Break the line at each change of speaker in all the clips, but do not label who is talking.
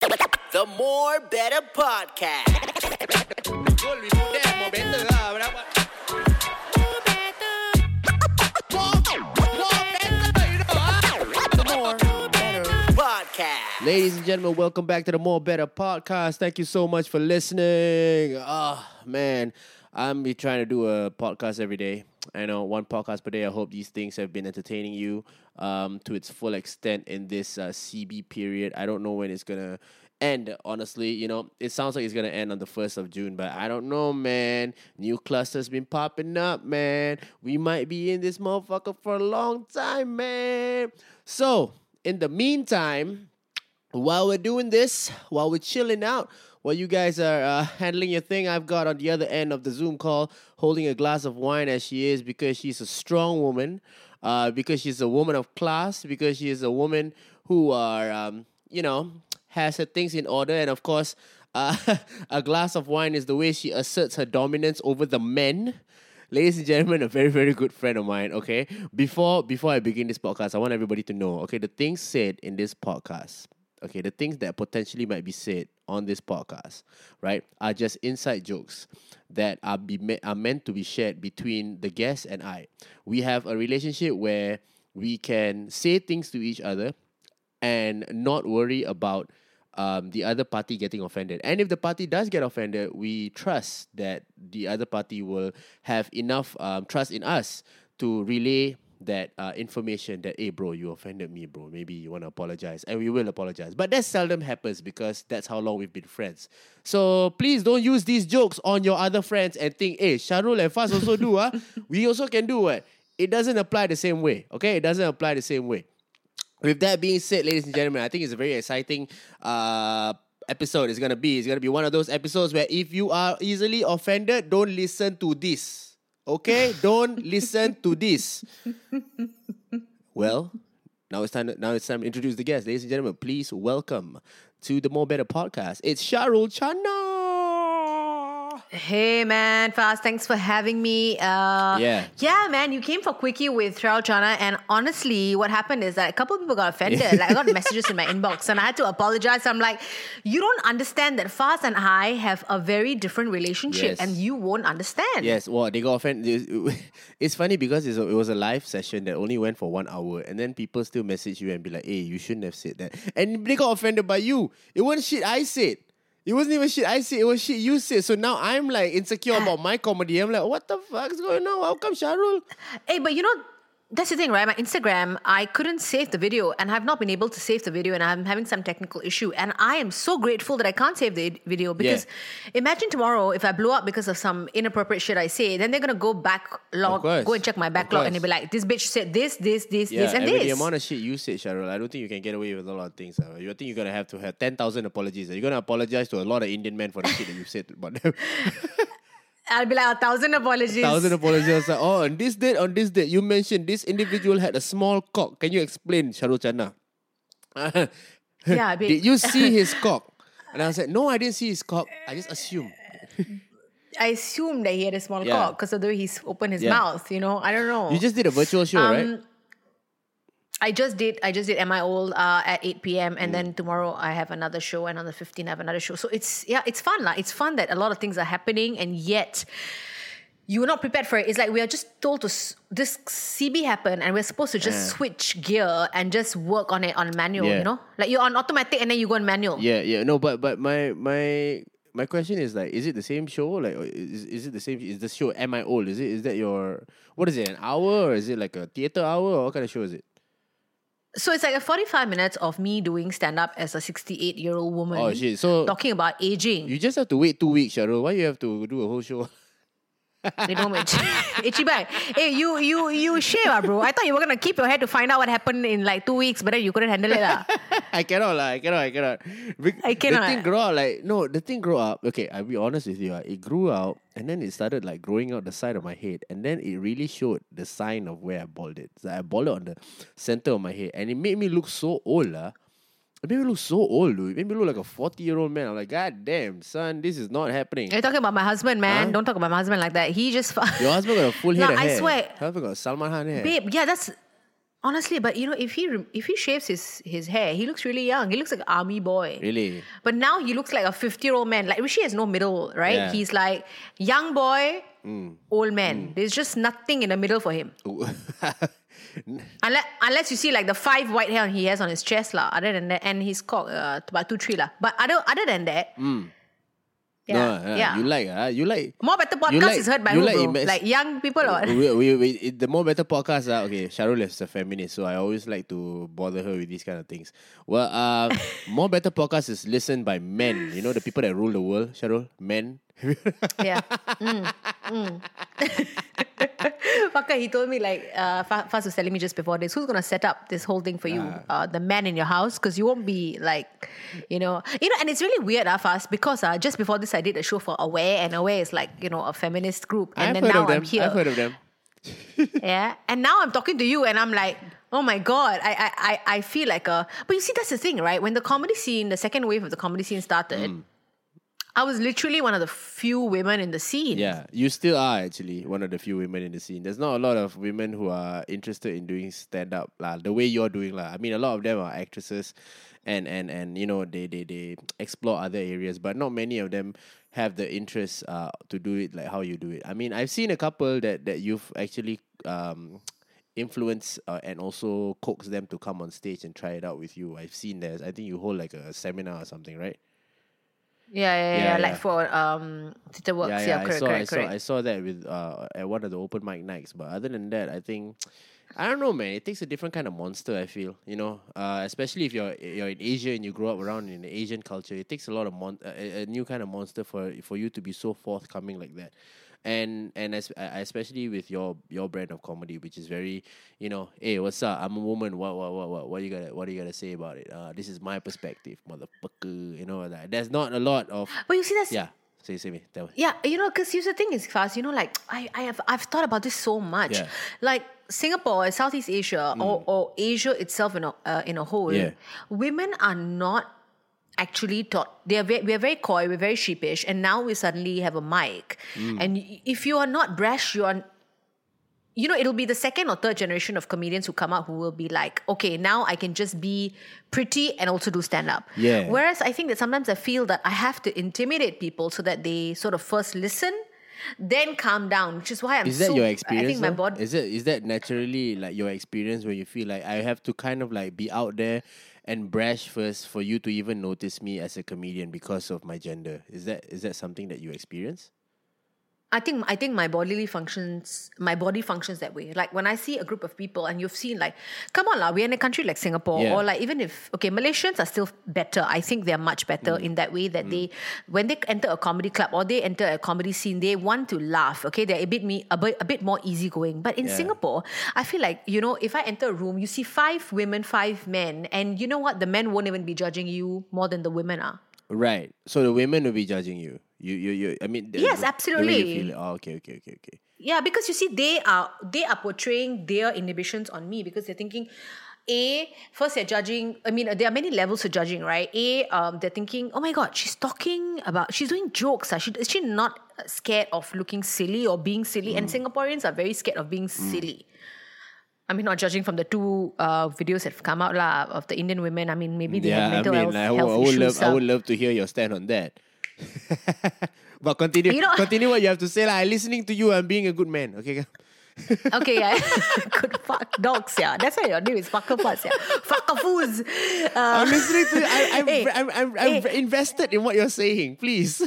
The More Better Podcast.
Ladies and gentlemen, welcome back to the More Better podcast. Thank you so much for listening. Ah, man, I'm be trying to do a podcast every day. I know one podcast per day. I hope these things have been entertaining you um, to its full extent in this uh, CB period. I don't know when it's gonna end. Honestly, you know, it sounds like it's gonna end on the first of June, but I don't know, man. New clusters been popping up, man. We might be in this motherfucker for a long time, man. So, in the meantime while we're doing this, while we're chilling out, while you guys are uh, handling your thing, I've got on the other end of the Zoom call holding a glass of wine as she is because she's a strong woman, uh, because she's a woman of class, because she is a woman who are, um, you know, has her things in order, and of course, uh, a glass of wine is the way she asserts her dominance over the men ladies and gentlemen, a very very good friend of mine. Okay, before before I begin this podcast, I want everybody to know. Okay, the things said in this podcast, okay, the things that potentially might be said on this podcast, right, are just inside jokes that are be me- are meant to be shared between the guest and I. We have a relationship where we can say things to each other and not worry about um, the other party getting offended. And if the party does get offended, we trust that the other party will have enough um, trust in us to relay that uh, information that, hey, bro, you offended me, bro. Maybe you want to apologize. And we will apologize. But that seldom happens because that's how long we've been friends. So please don't use these jokes on your other friends and think, hey, Sharul and Faz also do, ah. We also can do it. It doesn't apply the same way, okay? It doesn't apply the same way. With that being said, ladies and gentlemen, I think it's a very exciting uh, episode. It's gonna be. It's gonna be one of those episodes where if you are easily offended, don't listen to this. Okay, don't listen to this. Well, now it's time. To, now it's time to introduce the guest, ladies and gentlemen. Please welcome to the More Better podcast. It's Sharul Channa.
Hey man, Faz, thanks for having me. Uh,
Yeah.
Yeah, man, you came for Quickie with Sharul Channa, and honestly, what happened is that a couple of people got offended. Like, I got messages in my inbox, and I had to apologize. I'm like, you don't understand that Faz and I have a very different relationship,
Yes.
and you won't understand.
Yes, well, they got offended. It's funny because it's a, it was a live session that only went for one hour, and then people still message you and be like, "Hey, you shouldn't have said that," and they got offended by you. It wasn't shit I said. It wasn't even shit I said. It was shit you said. So now I'm like insecure about my comedy. I'm like, what the fuck is going on? How come Sharul?
Hey, but you know, that's the thing, right? My Instagram, I couldn't save the video, and I've not been able to save the video, and I'm having some technical issue. And I am so grateful that I can't save the video because imagine tomorrow if I blow up because of some inappropriate shit I say, then they're gonna go back log, go and check my backlog, and they'll be like, "This bitch said this, this, this,
Yeah,
this, and
I mean,
this."
the amount of shit you said, Sharul, I don't think you can get away with a lot of things. You think you're gonna have to have ten thousand apologies. You're gonna apologize to a lot of Indian men for the shit that you said about them.
I'll be like, "A thousand apologies."
A thousand apologies. I was like, oh, on this date, on this date, you mentioned this individual had a small cock. Can you explain, Sharul Channa?
Yeah.
Did you see his cock? And I was like, no, I didn't see his cock. I just assumed.
I assumed that he had a small
Yeah.
cock because of the way he's opened his
Yeah.
mouth. You know, I don't know.
You just did a virtual show,
um, right? I just did. I just did Am I Old uh, at eight p.m.
Mm.
and then tomorrow I have another show, and on the fifteenth I have another show. So it's yeah, it's fun lah. It's fun that a lot of things are happening, and yet you were not prepared for it. It's like we are just told to this CB happen, and we're supposed to just switch gear and just work on it on manual.
Yeah.
You know, like you're on automatic, and then you go on manual.
Yeah, yeah. No, but but my my my question is like, is it the same show? Like, is is it the same? Is the show Am I Old? Is it is that your what is it? An hour or is it like a theater hour or what kind of show is it?
So it's like a forty-five minutes of me doing stand-up as a sixty-eight-year-old woman.
Oh shit! So
Talking about aging.
you just have to wait two weeks, Sharul. Why you have to do a whole show?
They don't itchy bag. Hey, you you you shave, ah, bro. I thought you were gonna keep your head to find out what happened in like two weeks, but then you couldn't handle it, ah.
I cannot lah. I cannot. I cannot.
I
The
cannot.
thing grow out like no. The thing grow up. Okay, I'll be honest with you. ah, It grew out and then it started like growing out the side of my head, and then it really showed the sign of where I bald it. So I bald it on the center of my head, and it made me look so old, lah. It made me look so old, dude. It made me look like a forty-year-old man. I'm like, God damn, son, this is not happening.
You're talking about my husband, man.
Huh?
Don't talk about my husband like that. He just.
Your husband got a full head
No,
of
I
hair.
swear.
Your husband got Salman Khan hair.
Babe, yeah, that's Honestly, but you know, if he if he shaves his his hair, he looks really young. He looks like an army boy.
Really?
But now he looks like a 50 year old man. Like Rishi has no middle, right?
Yeah.
He's like young boy,
Mm.
old man. There's just nothing in the middle for him. Unless, unless you see like the five white hair he has on his chest, lah. Other than that, and his cock, uh, about two, three, lah. But other other than that, yeah,
Mm. no, uh,
yeah.
You like, uh, you like.
More better podcast
like-
is heard by
you
who,
like
like young people or
we, we, we, the more better podcast, uh, okay, Sharul is a feminist, so I always like to bother her with these kind of things. Well, uh, more better podcast is listened by men. You know, the people that rule the world, Sharul? Men.
Yeah. Mm, mm. Fucker, he told me like uh, Fa- Faz was telling me just before this, who's gonna set up this whole thing for you, uh, the man in your house, because you won't be like, you know, you know, and it's really weird, uh, Faz, because uh, just before this, I did a show for Aware, and Aware is like you know a feminist group, and
I've
then
heard
now
of them.
I'm here,
I've heard of them.
yeah, and now I'm talking to you, and I'm like. Oh my god, I, I I I feel like a but you see that's the thing, right? When the comedy scene, the second wave of the comedy scene started,
Mm.
I was literally one of the few women in the scene.
Yeah, you still are actually one of the few women in the scene. There's not a lot of women who are interested in doing stand up lah. The way you're doing lah. I mean, a lot of them are actresses, and and and you know they they they explore other areas, but not many of them have the interest uh to do it like how you do it. I mean, I've seen a couple that that you've actually um influence uh, and also coax them to come on stage and try it out with you. I've seen that. I think you hold like a seminar or something, right?
Yeah, yeah, yeah,
Yeah,
like for um theater works. Yeah,
yeah,
correct,
I saw,
correct,
I saw,
correct.
I saw that with uh at one of the open mic nights. But other than that, I think I don't know, man. It takes a different kind of monster. I feel, you know, uh, especially if you're you're in Asia and you grow up around in the Asian culture. It takes a lot of mon- a, a new kind of monster for for you to be so forthcoming like that. And and as, uh, especially with your your brand of comedy, which is very, you know, hey, what's up? I'm a woman. What what what what what you gotta what do you gotta say about it? Uh, this is my perspective, motherfucker. You know that. There's not a lot of
but you see, that's
yeah. Say say me. Tell me.
Yeah, you know, because here's the thing is fast. You know, like I, I have, I've thought about this so much.
Yeah.
Like Singapore, Southeast Asia, or, or Asia itself in a uh, in a whole,
Yeah.
women are not actually taught. They are very, we are very coy, we're very sheepish, and now we suddenly have a mic. Mm. And if you are not brash, you are. You know, it'll be the second or third generation of comedians who come out who will be like, okay, now I can just be pretty and also do stand up.
Yeah.
Whereas I think that sometimes I feel that I have to intimidate people so that they sort of first listen, then calm down, which is why I'm
Is that
so,
your
I
experience?
think my body.
Is it is that naturally like your experience where you feel like I have to kind of like be out there and brash first for you to even notice me as a comedian because of my gender? Is that is that something that you experience?
I think I think my bodily functions my body functions that way. Like when I see a group of people and you've seen like, come on lah, we're in a country like Singapore
Yeah.
or like even if okay, Malaysians are still better. I think they're much better
Mm.
in that way that they when they enter a comedy club or they enter a comedy scene, they want to laugh. Okay, they're a bit me a bit, a bit more easygoing. But in
Yeah.
Singapore, I feel like you know if I enter a room, you see five women, five men, and you know what, the men won't even be judging you more than the women are.
Right. So the women will be judging you. You you you. I mean. the-
Yes,
the- The
absolutely.
feel it. Oh, okay okay okay okay.
Yeah, because you see, they are they are portraying their inhibitions on me because they're thinking, a first they're judging. I mean, there are many levels of judging, right? A, um, they're thinking, oh my god, she's talking about, she's doing jokes. ah. She is she not scared of looking silly or being silly? And Singaporeans are very scared of being silly. I mean, not judging from the two uh, videos that have come out lah, of the Indian women. I mean, maybe they
Yeah,
have
I
mental
mean,
health,
I, would-
health
I would
issues.
love I would love to hear your stand on that. but continue
You know-
continue what you have to say. Like, I'm listening to you. I'm being a good man. Okay.
Okay, yeah. Good fuck dogs, yeah. That's why your name is fucker Fuckerfuss, yeah. Fuckerfoos. Uh,
I'm listening to. I, I'm,
Hey,
I'm, I'm, I'm
hey.
invested in what you're saying. Please.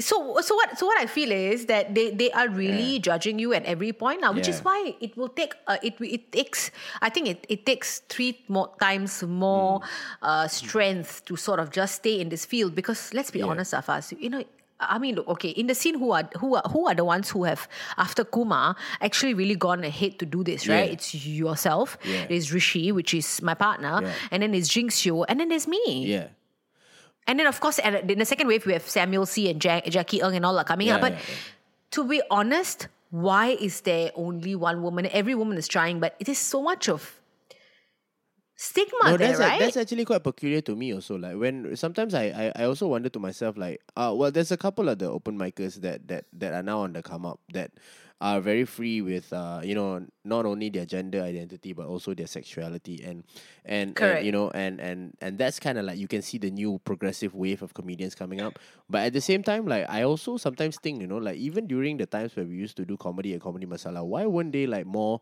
So so what so what I feel is that they they are really judging you at every point now, which is why it will take uh, it it takes I think it, it takes three more times more
Mm.
uh, strength to sort of just stay in this field because let's be
Yeah.
honest, Afas, you know. I mean, look, okay, in the scene, who are who are who are the ones who have after Kumar actually really gone ahead to do this, right?
Yeah.
It's yourself,
Yeah.
there's Rishi, which is my partner,
Yeah.
and then there's Jinx Yeo, and then there's me.
Yeah.
And then, of course, at- in the second wave, we have Samuel C. and Jack, Jackie Ng and all are coming
Yeah,
up. But
yeah, yeah.
to be honest, why is there only one woman? Every woman is trying, but it is so much of stigma
No,
there,
that's, a-
right?
that's actually quite peculiar to me also. Like when sometimes I, I, I also wonder to myself like uh well there's a couple of the open micers that that that are now on the come up that are very free with uh you know not only their gender identity but also their sexuality and and, and you know and and and that's kind of like you can see the new progressive wave of comedians coming up but at the same time like I also sometimes think you know like even during the times where we used to do comedy at comedy masala why weren't they like more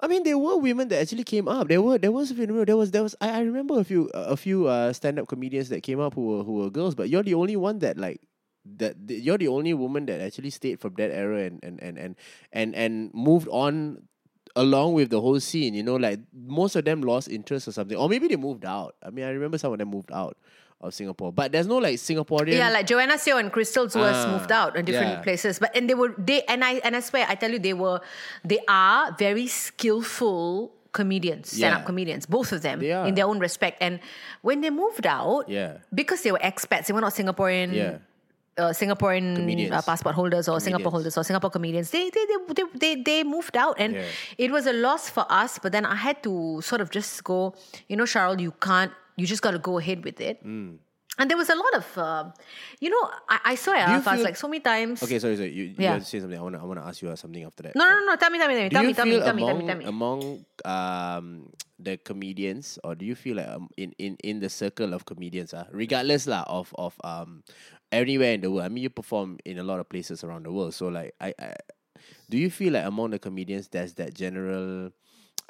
I mean, there were women that actually came up. There were, there was, there was, there was. I, I remember a few, a few uh, stand-up comedians that came up who were, who were girls. But you're the only one that like that. th- You're the only woman that actually stayed from that era and and and and and, and moved on along with the whole scene. You know, like most of them lost interest or something, or maybe they moved out. I mean, I remember some of them moved out of Singapore, but there's no like Singaporean.
Yeah, like Joanna Seo and Crystal Zuas
Ah,
moved out in different
yeah.
places. But and they were they and I and I swear I tell you they were they are very skillful comedians, stand-up comedians, both of them in their own respect. And when they moved out,
Yeah.
because they were expats, they were not Singaporean
Yeah.
Uh, Singaporean uh, passport holders or Singapore holders or Singapore comedians. They they, they they they they moved out, and
Yeah.
it was a loss for us. But then I had to sort of just go, you know, Sharul, you can't. You just got to go ahead with it.
Mm.
And there was a lot of, uh, you know, I, I saw it
Do you
Alphas
feel-
like so many times.
Okay, sorry, sorry. You, you
Yeah.
have to say something. I want to I want to ask you uh, something after that.
No, no, no. Tell me, tell me, tell me, tell me, tell me, tell me,
among
tell me, tell me.
among um the comedians or do you feel like um, in, in in the circle of comedians uh, regardless lah of of um anywhere in the world. I mean you perform in a lot of places around the world. So like I, I do you feel like among the comedians there's that general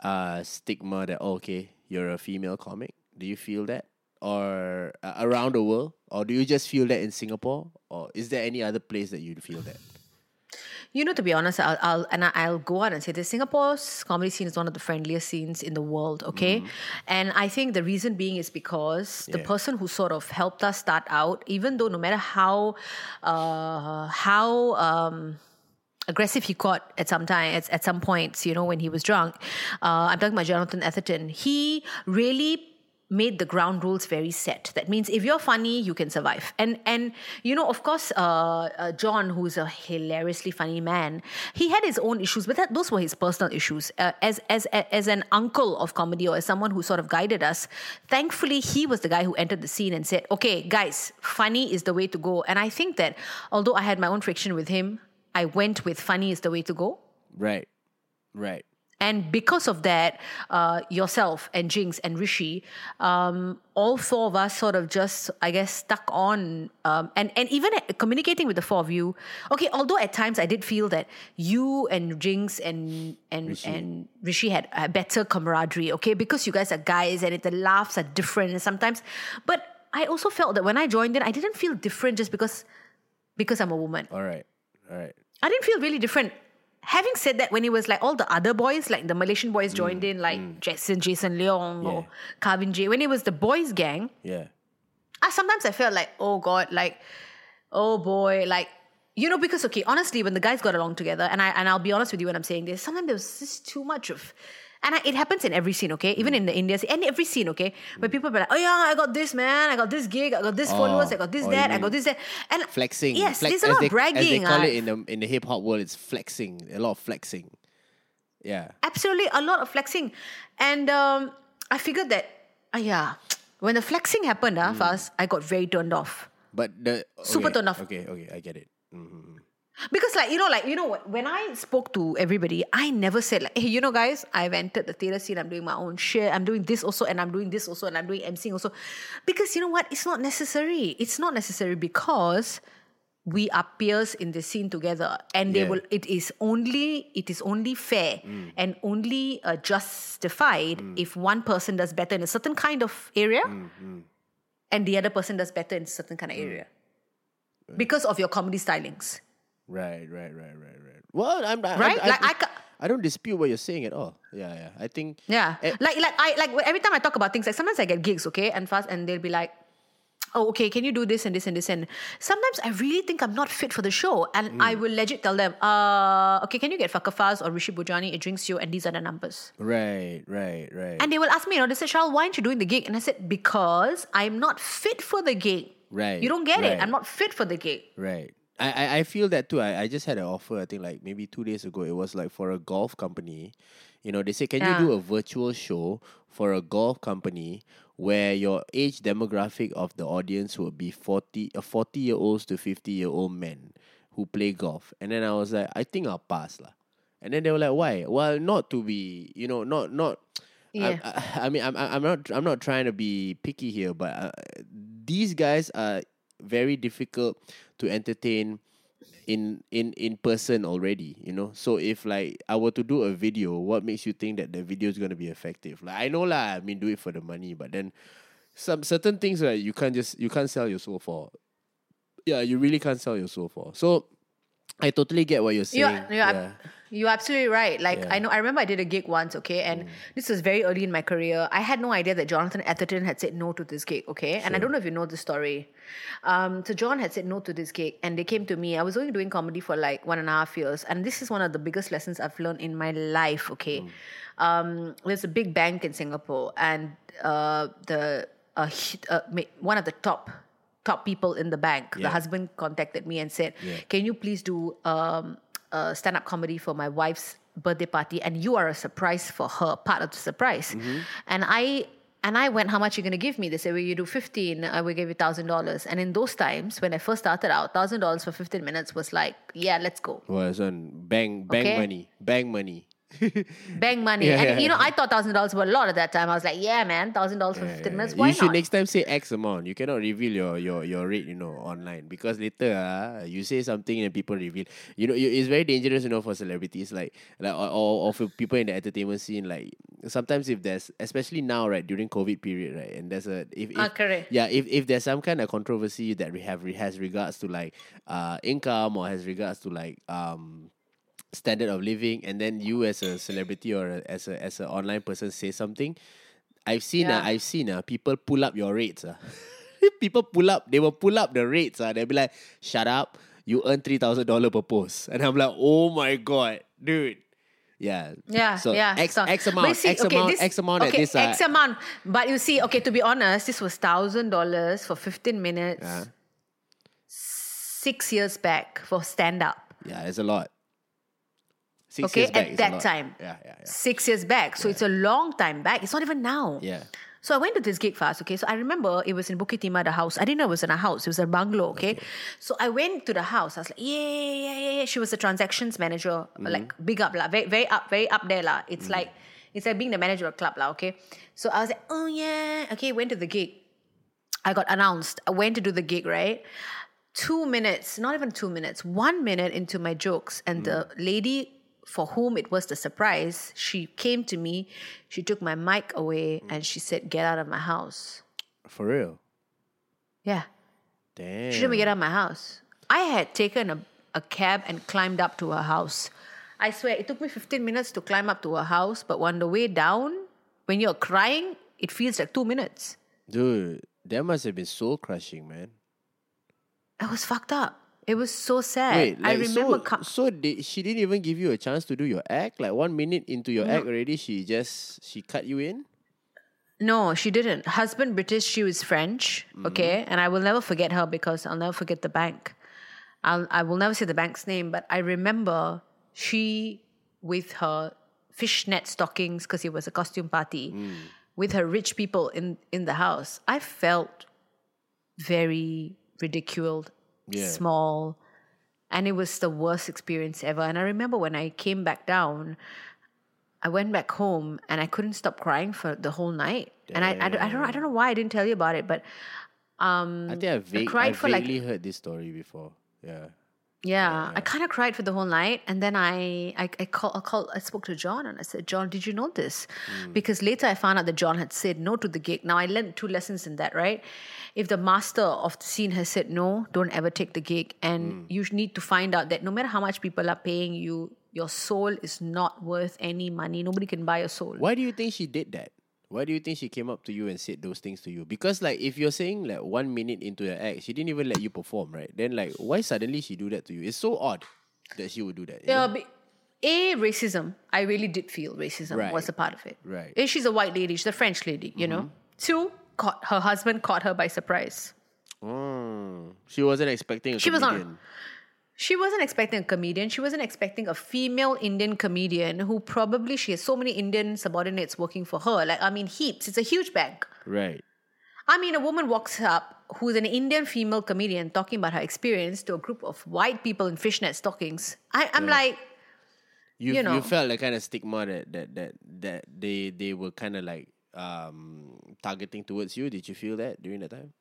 uh stigma that oh, okay you're a female comic? Do you feel that? Or uh, around the world? Or do you just feel that in Singapore? Or is there any other place that you feel that
You know, to be honest, I'll, I'll and I'll go out and say this: Singapore's comedy scene is one of the friendliest scenes in the world. Okay, and I think the reason being is because the person who sort of helped us start out, even though no matter how uh, how um, aggressive he got at some time at, at some points you know when he was drunk uh, i'm talking about jonathan atherton he really made the ground rules very set. That means if you're funny you can survive. And and you know of course uh, uh, john who's a hilariously funny man he had his own issues but that, those were his personal issues. Uh, as as as an uncle of comedy or as someone who sort of guided us thankfully he was the guy who entered the scene and said okay guys funny is the way to go. And i think that although i had my own friction with him I went with funny is the way to go.
right. Right
And because of that, uh, yourself and Jinx and Rishi, um, all four of us sort of just, I guess, stuck on. Um, and, and even communicating with the four of you, okay, although at times I did feel that you and Jinx and and
Rishi.
and Rishi had a better camaraderie, okay, because you guys are guys and it, the laughs are different and sometimes. But I also felt that when I joined in, I didn't feel different just because because I'm a woman.
all right all right
I didn't feel really different. Having said that, when it was like all the other boys, like the Malaysian boys mm, joined in, mm. like Jackson, Jason Leong, or
Yeah.
Kavin Jay, when it was the boys' gang,
yeah
I sometimes I felt like, oh God, like, oh boy, like, you know, because okay, honestly, when the guys got along together, and I and I'll be honest with you when I'm saying this, sometimes there was just too much of and I, it happens in every scene, okay? Even in the India scene, and every scene, okay? Where people be like, oh yeah, I got this, man. I got this gig. I got this followers. I got this,
oh,
that. I got this, that. And
flexing.
Yes,
flex,
there's a lot
they,
of bragging.
As they call
uh,
it in the in the hip hop world, it's flexing. A lot of flexing. Yeah.
absolutely a lot of flexing. And um, I figured that, uh, yeah, when the flexing happened, uh, first, I got very turned off.
But the
Super turned off.
Okay, okay, I get it. hmm
Because, like, you know, like, you know, when I spoke to everybody, I never said, like, hey, you know, guys, I've entered the theater scene. I'm doing my own shit. I'm doing this also, and I'm doing this also, and I'm doing emceeing also. Because, you know what? It's not necessary. It's not necessary because we are peers in the scene together and they
Yeah.
will it is only it is only fair mm. and only uh, justified mm. if one person does better in a certain kind of area mm, and the other person does better in a certain kind of area because of your comedy stylings
Right, right, right, right, right. Well, I'm I,
Right?
I,
Like,
I,
I ca-
I don't dispute what you're saying at all. Yeah, yeah. I think.
Yeah.
Eh,
like like I like every time I talk about things, like sometimes I get gigs, okay, and fast and they'll be like, Oh, okay, can you do this and this and this? And sometimes I really think I'm not fit for the show. And I will legit tell them, uh, okay, can you get Fakafaz or Rishi Budhrani? It drinks you, and these are the numbers.
Right, right, right.
And they will ask me, you know, they said, Charles, why aren't you doing the gig? And I said, because I'm not fit for the gig.
Right,
You don't get it. I'm not fit for the gig.
Right. I, I, feel that too. I, I just had an offer, I think like maybe two days ago. It was like for a golf company. You know, they say, Can
Yeah.
you do a virtual show for a golf company where your age demographic of the audience would be 40 uh, 40 year olds to 50 year old men who play golf. And then I was like, I think I'll pass lah. And then they were like, why? Well, not to be, you know, not not.
Yeah.
I, I, I mean, I'm I'm not I'm not trying to be picky here, but uh, these guys are very difficult to entertain in in in person already you know? So if like i were to do a video what makes you think that the video is going to be effective? Like i know lah i mean do it for the money but then some certain things that you can't just you can't sell your soul for. Yeah you really can't sell your soul for. So i totally get what you're saying.
You're, you're,
yeah.
You're absolutely right. Like
Yeah.
I know, I remember I did a gig once, okay, and this was very early in my career. I had no idea that Jonathan Atherton had said no to this gig, okay, and I don't know if you know the story. Um, so John had said no to this gig, and they came to me. I was only doing comedy for like one and a half years, and this is one of the biggest lessons I've learned in my life. Okay, um, there's a big bank in Singapore, and uh, the uh, uh, one of the top top people in the bank, the husband contacted me and said,
Yeah.
"Can you please do um, a stand-up comedy for my wife's birthday party, and you are a surprise for her, part of the surprise."
Mm-hmm.
And I and I went, "How much are you going to give me?" They said, "Well, you do fifteen, I will give you thousand dollars." And in those times, when I first started out, thousand dollars for fifteen minutes was like, "Yeah, let's go."
well this one bang bang
Okay.
money bang money
Bang money.
Yeah,
and
yeah.
you know, I thought thousand dollars were a lot at that time. I was like, yeah, man, thousand dollars for fifteen minutes. Why
you should
not?
next time say X amount. You cannot reveal your your your rate, you know, online because later ah, you say something and people reveal. You know, you, it's very dangerous, you know, for celebrities like like or, or, or for people in the entertainment scene. Like sometimes if there's, especially now, right during COVID period, right, and there's a if, if
Ah,
yeah, if if there's some kind of controversy that we have has regards to like uh income or has regards to like um standard of living and then you as a celebrity or a, as a as an online person say something i've seen
Yeah.
uh, i've seen uh, people pull up your rates uh. people pull up they will pull up the rates uh. they'll be like shut up you earn $3000 per post and i'm like oh my god dude yeah
Yeah,
so
yeah.
x,
so-
x amount
see,
x
okay,
amount
this-
x amount
okay,
at this uh,
X amount. But you see, okay, to be honest, this was thousand dollars for fifteen minutes. Six years back for stand up.
yeah it's a lot Six
Okay,
years back
at that time.
yeah yeah yeah
Six years back. So it's a long time back. It's not even now.
yeah
So I went to this gig fast, okay? So I remember it was in Bukit Timah, the house. I didn't know it was in a house. It was a bungalow, okay? So I went to the house. I was like, yeah, yeah, yeah, yeah. She was the transactions manager, mm-hmm. like big up, lah, very, very up, very up there, lah. It's mm-hmm. like, it's like being the manager of a club, lah, okay? So I was like, oh yeah, okay, went to the gig. I got announced. I went to do the gig, right? Two minutes, not even two minutes, one minute into my jokes, and the mm. lady for whom it was the surprise, she came to me, she took my mic away, and she said, Get out of my house.
for real
Yeah.
damn
She told me, Get out of my house. I had taken a, a cab and climbed up to her house. I swear, it took me 15 minutes to climb up to her house, but on the way down, when you're crying, it feels like two minutes.
dude that must have been soul crushing man
I was fucked up. It was so sad.
Wait,
I remember.
so,
com-
so did, she didn't even give you a chance to do your act. Like one minute into your act already, she just she cut you in.
no, she didn't. Husband British, she was French.
Mm-hmm.
Okay, and I will never forget her because I'll never forget the bank. I'll I will never say the bank's name, but I remember she with her fishnet stockings because it was a costume party
Mm.
with her rich people in in the house. I felt very ridiculed,
Yeah.
small, and it was the worst experience ever. And I remember when I came back down, I went back home and I couldn't stop crying for the whole night. And I, I, don't- I don't I don't know why I didn't tell you about it, but um,
I think I, vague, I
cried for, like-
heard this story before. Yeah.
Yeah, I kind of cried for the whole night. And then I I I call, I called I spoke to John and I said, John, did you know this? Mm. Because later I found out that John had said no to the gig. Now I learned two lessons in that, right? If the master of the scene has said no, don't ever take the gig. And mm. you need to find out that no matter how much people are paying you, your soul is not worth any money. Nobody can buy your soul.
Why do you think she did that? Why do you think she came up to you and said those things to you? Because like if you're saying like one minute into the act, she didn't even let you perform, right? Then like why suddenly she do that to you? It's so odd that she would do that.
Yeah, be- a racism. I really did feel racism
Right.
was a part of it.
Right.
A, she's a white lady. She's a French lady. You know. Two, caught her husband caught her by surprise.
Mm. She wasn't expecting a
She was on-
comedian.
She wasn't expecting a comedian. She wasn't expecting a female Indian comedian who probably she has so many Indian subordinates working for her. Like, I mean, heaps. It's a huge bank.
Right.
I mean, a woman walks up who's an Indian female comedian talking about her experience to a group of white people in fishnet stockings. I, I'm like,
You
You
you, felt the kind of stigma that that that that they they were kind of like um targeting towards you. Did you feel that during that time?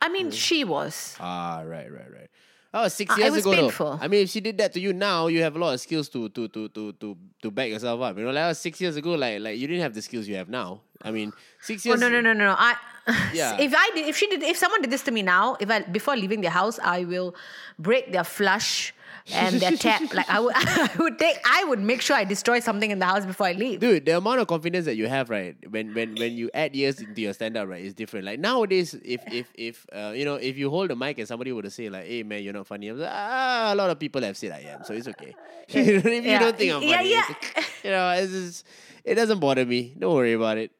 I mean, she was.
Ah, right, right, right. Oh, six
Uh, it
years
was
ago. though. I mean, if she did that to you now, you have a lot of skills to to to to to to back yourself up. You know, like six years ago, like like you didn't have the skills you have now. I mean, six years.
no no no no no! I
Yeah.
if I did if she did if someone did this to me now, if I before leaving their house, I will break their flush and their tap. Like I would I would take I would make sure I destroy something in the house before I leave.
Dude, the amount of confidence that you have, right? When when when you add years into your stand up, right, is different. Like nowadays, if if if uh, you know, if you hold the mic and somebody were to say like, "Hey man, you're not funny," I'm like, ah, a lot of people have said I am, so it's okay. if you
Yeah.
don't think I'm funny,
yeah.
it's- you know, it's just, it doesn't bother me. Don't worry about it.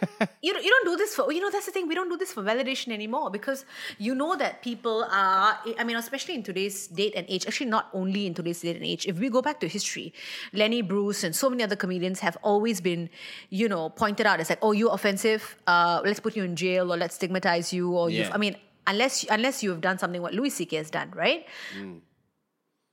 you don't, you don't do this for you know that's the thing. We don't do this for validation anymore because you know that people are i mean especially in today's date and age actually not only in today's date and age. If we go back to history lenny bruce and so many other comedians have always been you know pointed out as like oh you're offensive. Uh, let's put you in jail or let's stigmatize you or you've i mean unless unless you have done something what louis ck has done right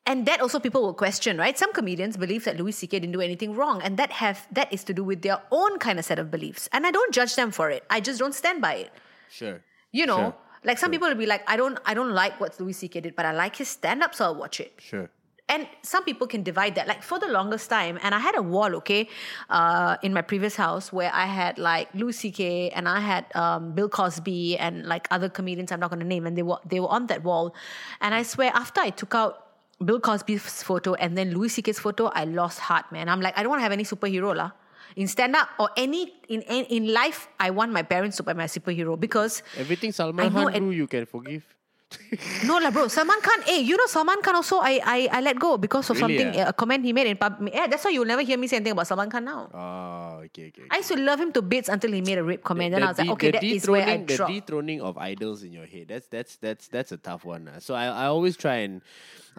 and that also people will question, right? Some comedians believe that Louis C.K. didn't do anything wrong, and that have that is to do with their own kind of set of beliefs. And I don't judge them for it. I just don't stand by it.
sure.
You know,
Sure.
like some people will be like, I don't, I don't like what Louis C.K. did, but I like his stand-up, so I'll watch it.
Sure.
And some people can divide that. Like for the longest time, and I had a wall, okay, uh, in my previous house where I had like Louis C.K. and I had um, Bill Cosby and like other comedians I'm not going to name, and they were they were on that wall. And I swear, after I took out Bill Cosby's photo and then Louis C.K.'s photo, I lost heart, man. I'm like, I don't want to have any superhero lah. In stand up or any in, in in life, I want my parents to be my superhero because
Everything Salman Khan do, you can forgive.
No lah, bro. Salman Khan, eh, you know Salman Khan also. I I, I let go because of
Really,
something
ah?
a comment he made in pub. Yeah, that's why you'll never hear me say anything about Salman Khan now.
Oh, okay, okay.
I used to love him to bits until he made a rape comment. then I was like,
de-
okay, that is where I
the
dropped.
dethroning of idols in your head. That's that's that's that's a tough one. lah. So I I always try and,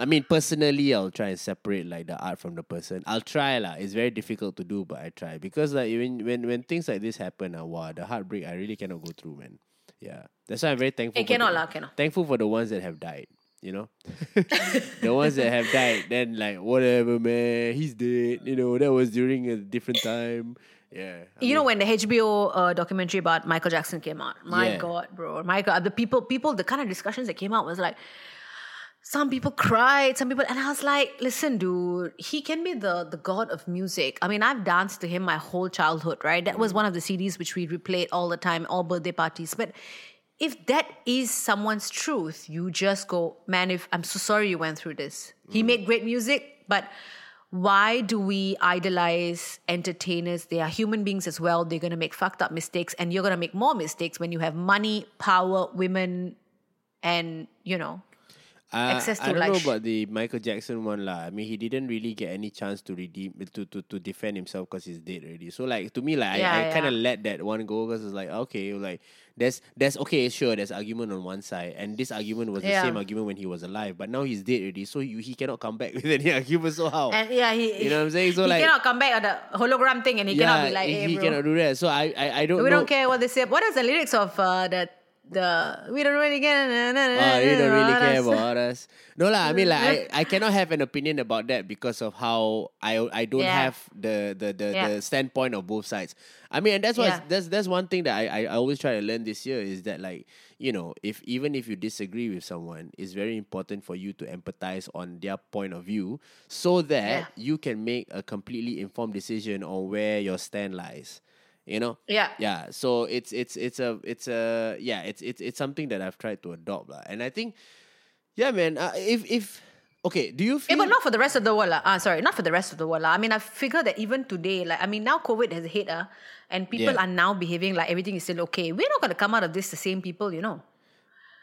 I mean personally I'll try and separate like the art from the person. I'll try lah. It's very difficult to do, but I try because like when when when things like this happen, uh, wow, the heartbreak I really cannot go through, man. Yeah, that's why I'm very thankful. For
cannot
the-
lah, cannot.
Thankful for the ones that have died. You know, the ones that have died. Then like whatever, man. He's dead. You know that was during a different time. Yeah. I
you
mean-
know when the HBO uh, documentary about Michael Jackson came out, my
Yeah.
God, bro, my God, the people, people, the kind of discussions that came out was like, some people cried, some people, and I was like, listen, dude, he can be the the god of music. I mean, I've danced to him my whole childhood, right? That was mm. one of the CDs which we replayed all the time, all birthday parties. But if that is someone's truth, you just go, man, if I'm so sorry you went through this. He mm. made great music, but why do we idolize entertainers? They are human beings as well. They're going to make fucked up mistakes, and you're going to make more mistakes when you have money, power, women, and you know.
Uh,
access
I
to,
don't
like,
know about the Michael Jackson one lah. I mean, he didn't really get any chance to redeem to to, to defend himself because he's dead already. So like to me, like
Yeah,
I, I kind of let that one go because it's like okay, like there's there's okay, sure, there's argument on one side, and this argument was the same argument when he was alive, but now he's dead already, so you, he cannot come back with any argument. So how?
And yeah, he
You know what I'm saying? So,
he
like-
cannot come back on the hologram thing, and he cannot be like,
he,
hey,
he
bro,
cannot do that. So I I, I don't
we
know.
don't care what they say. What is the lyrics of uh, the the we don't really care.
Oh, ah, you don't really care about us. No lah, I mean like I, I cannot have an opinion about that because of how I I don't
Yeah.
have the the the,
Yeah.
the standpoint of both sides. I mean, and that's why
Yeah.
that's that's one thing that I, I I always try to learn this year is that like you know if even if you disagree with someone, it's very important for you to empathize on their point of view so that you can make a completely informed decision on where your stand lies. You know.
Yeah.
Yeah. So it's it's it's a it's a yeah it's it's it's something that I've tried to adopt lah. And I think yeah, man. Uh, if if okay, do you
Yeah, but not for the rest of the world. lah. Ah, sorry, not for the rest of the world. lah. I mean, I figure that even today, like, I mean, now COVID has hit, uh, and people
Yeah.
are now behaving like everything is still okay. We're not going to come out of this the same people, you know.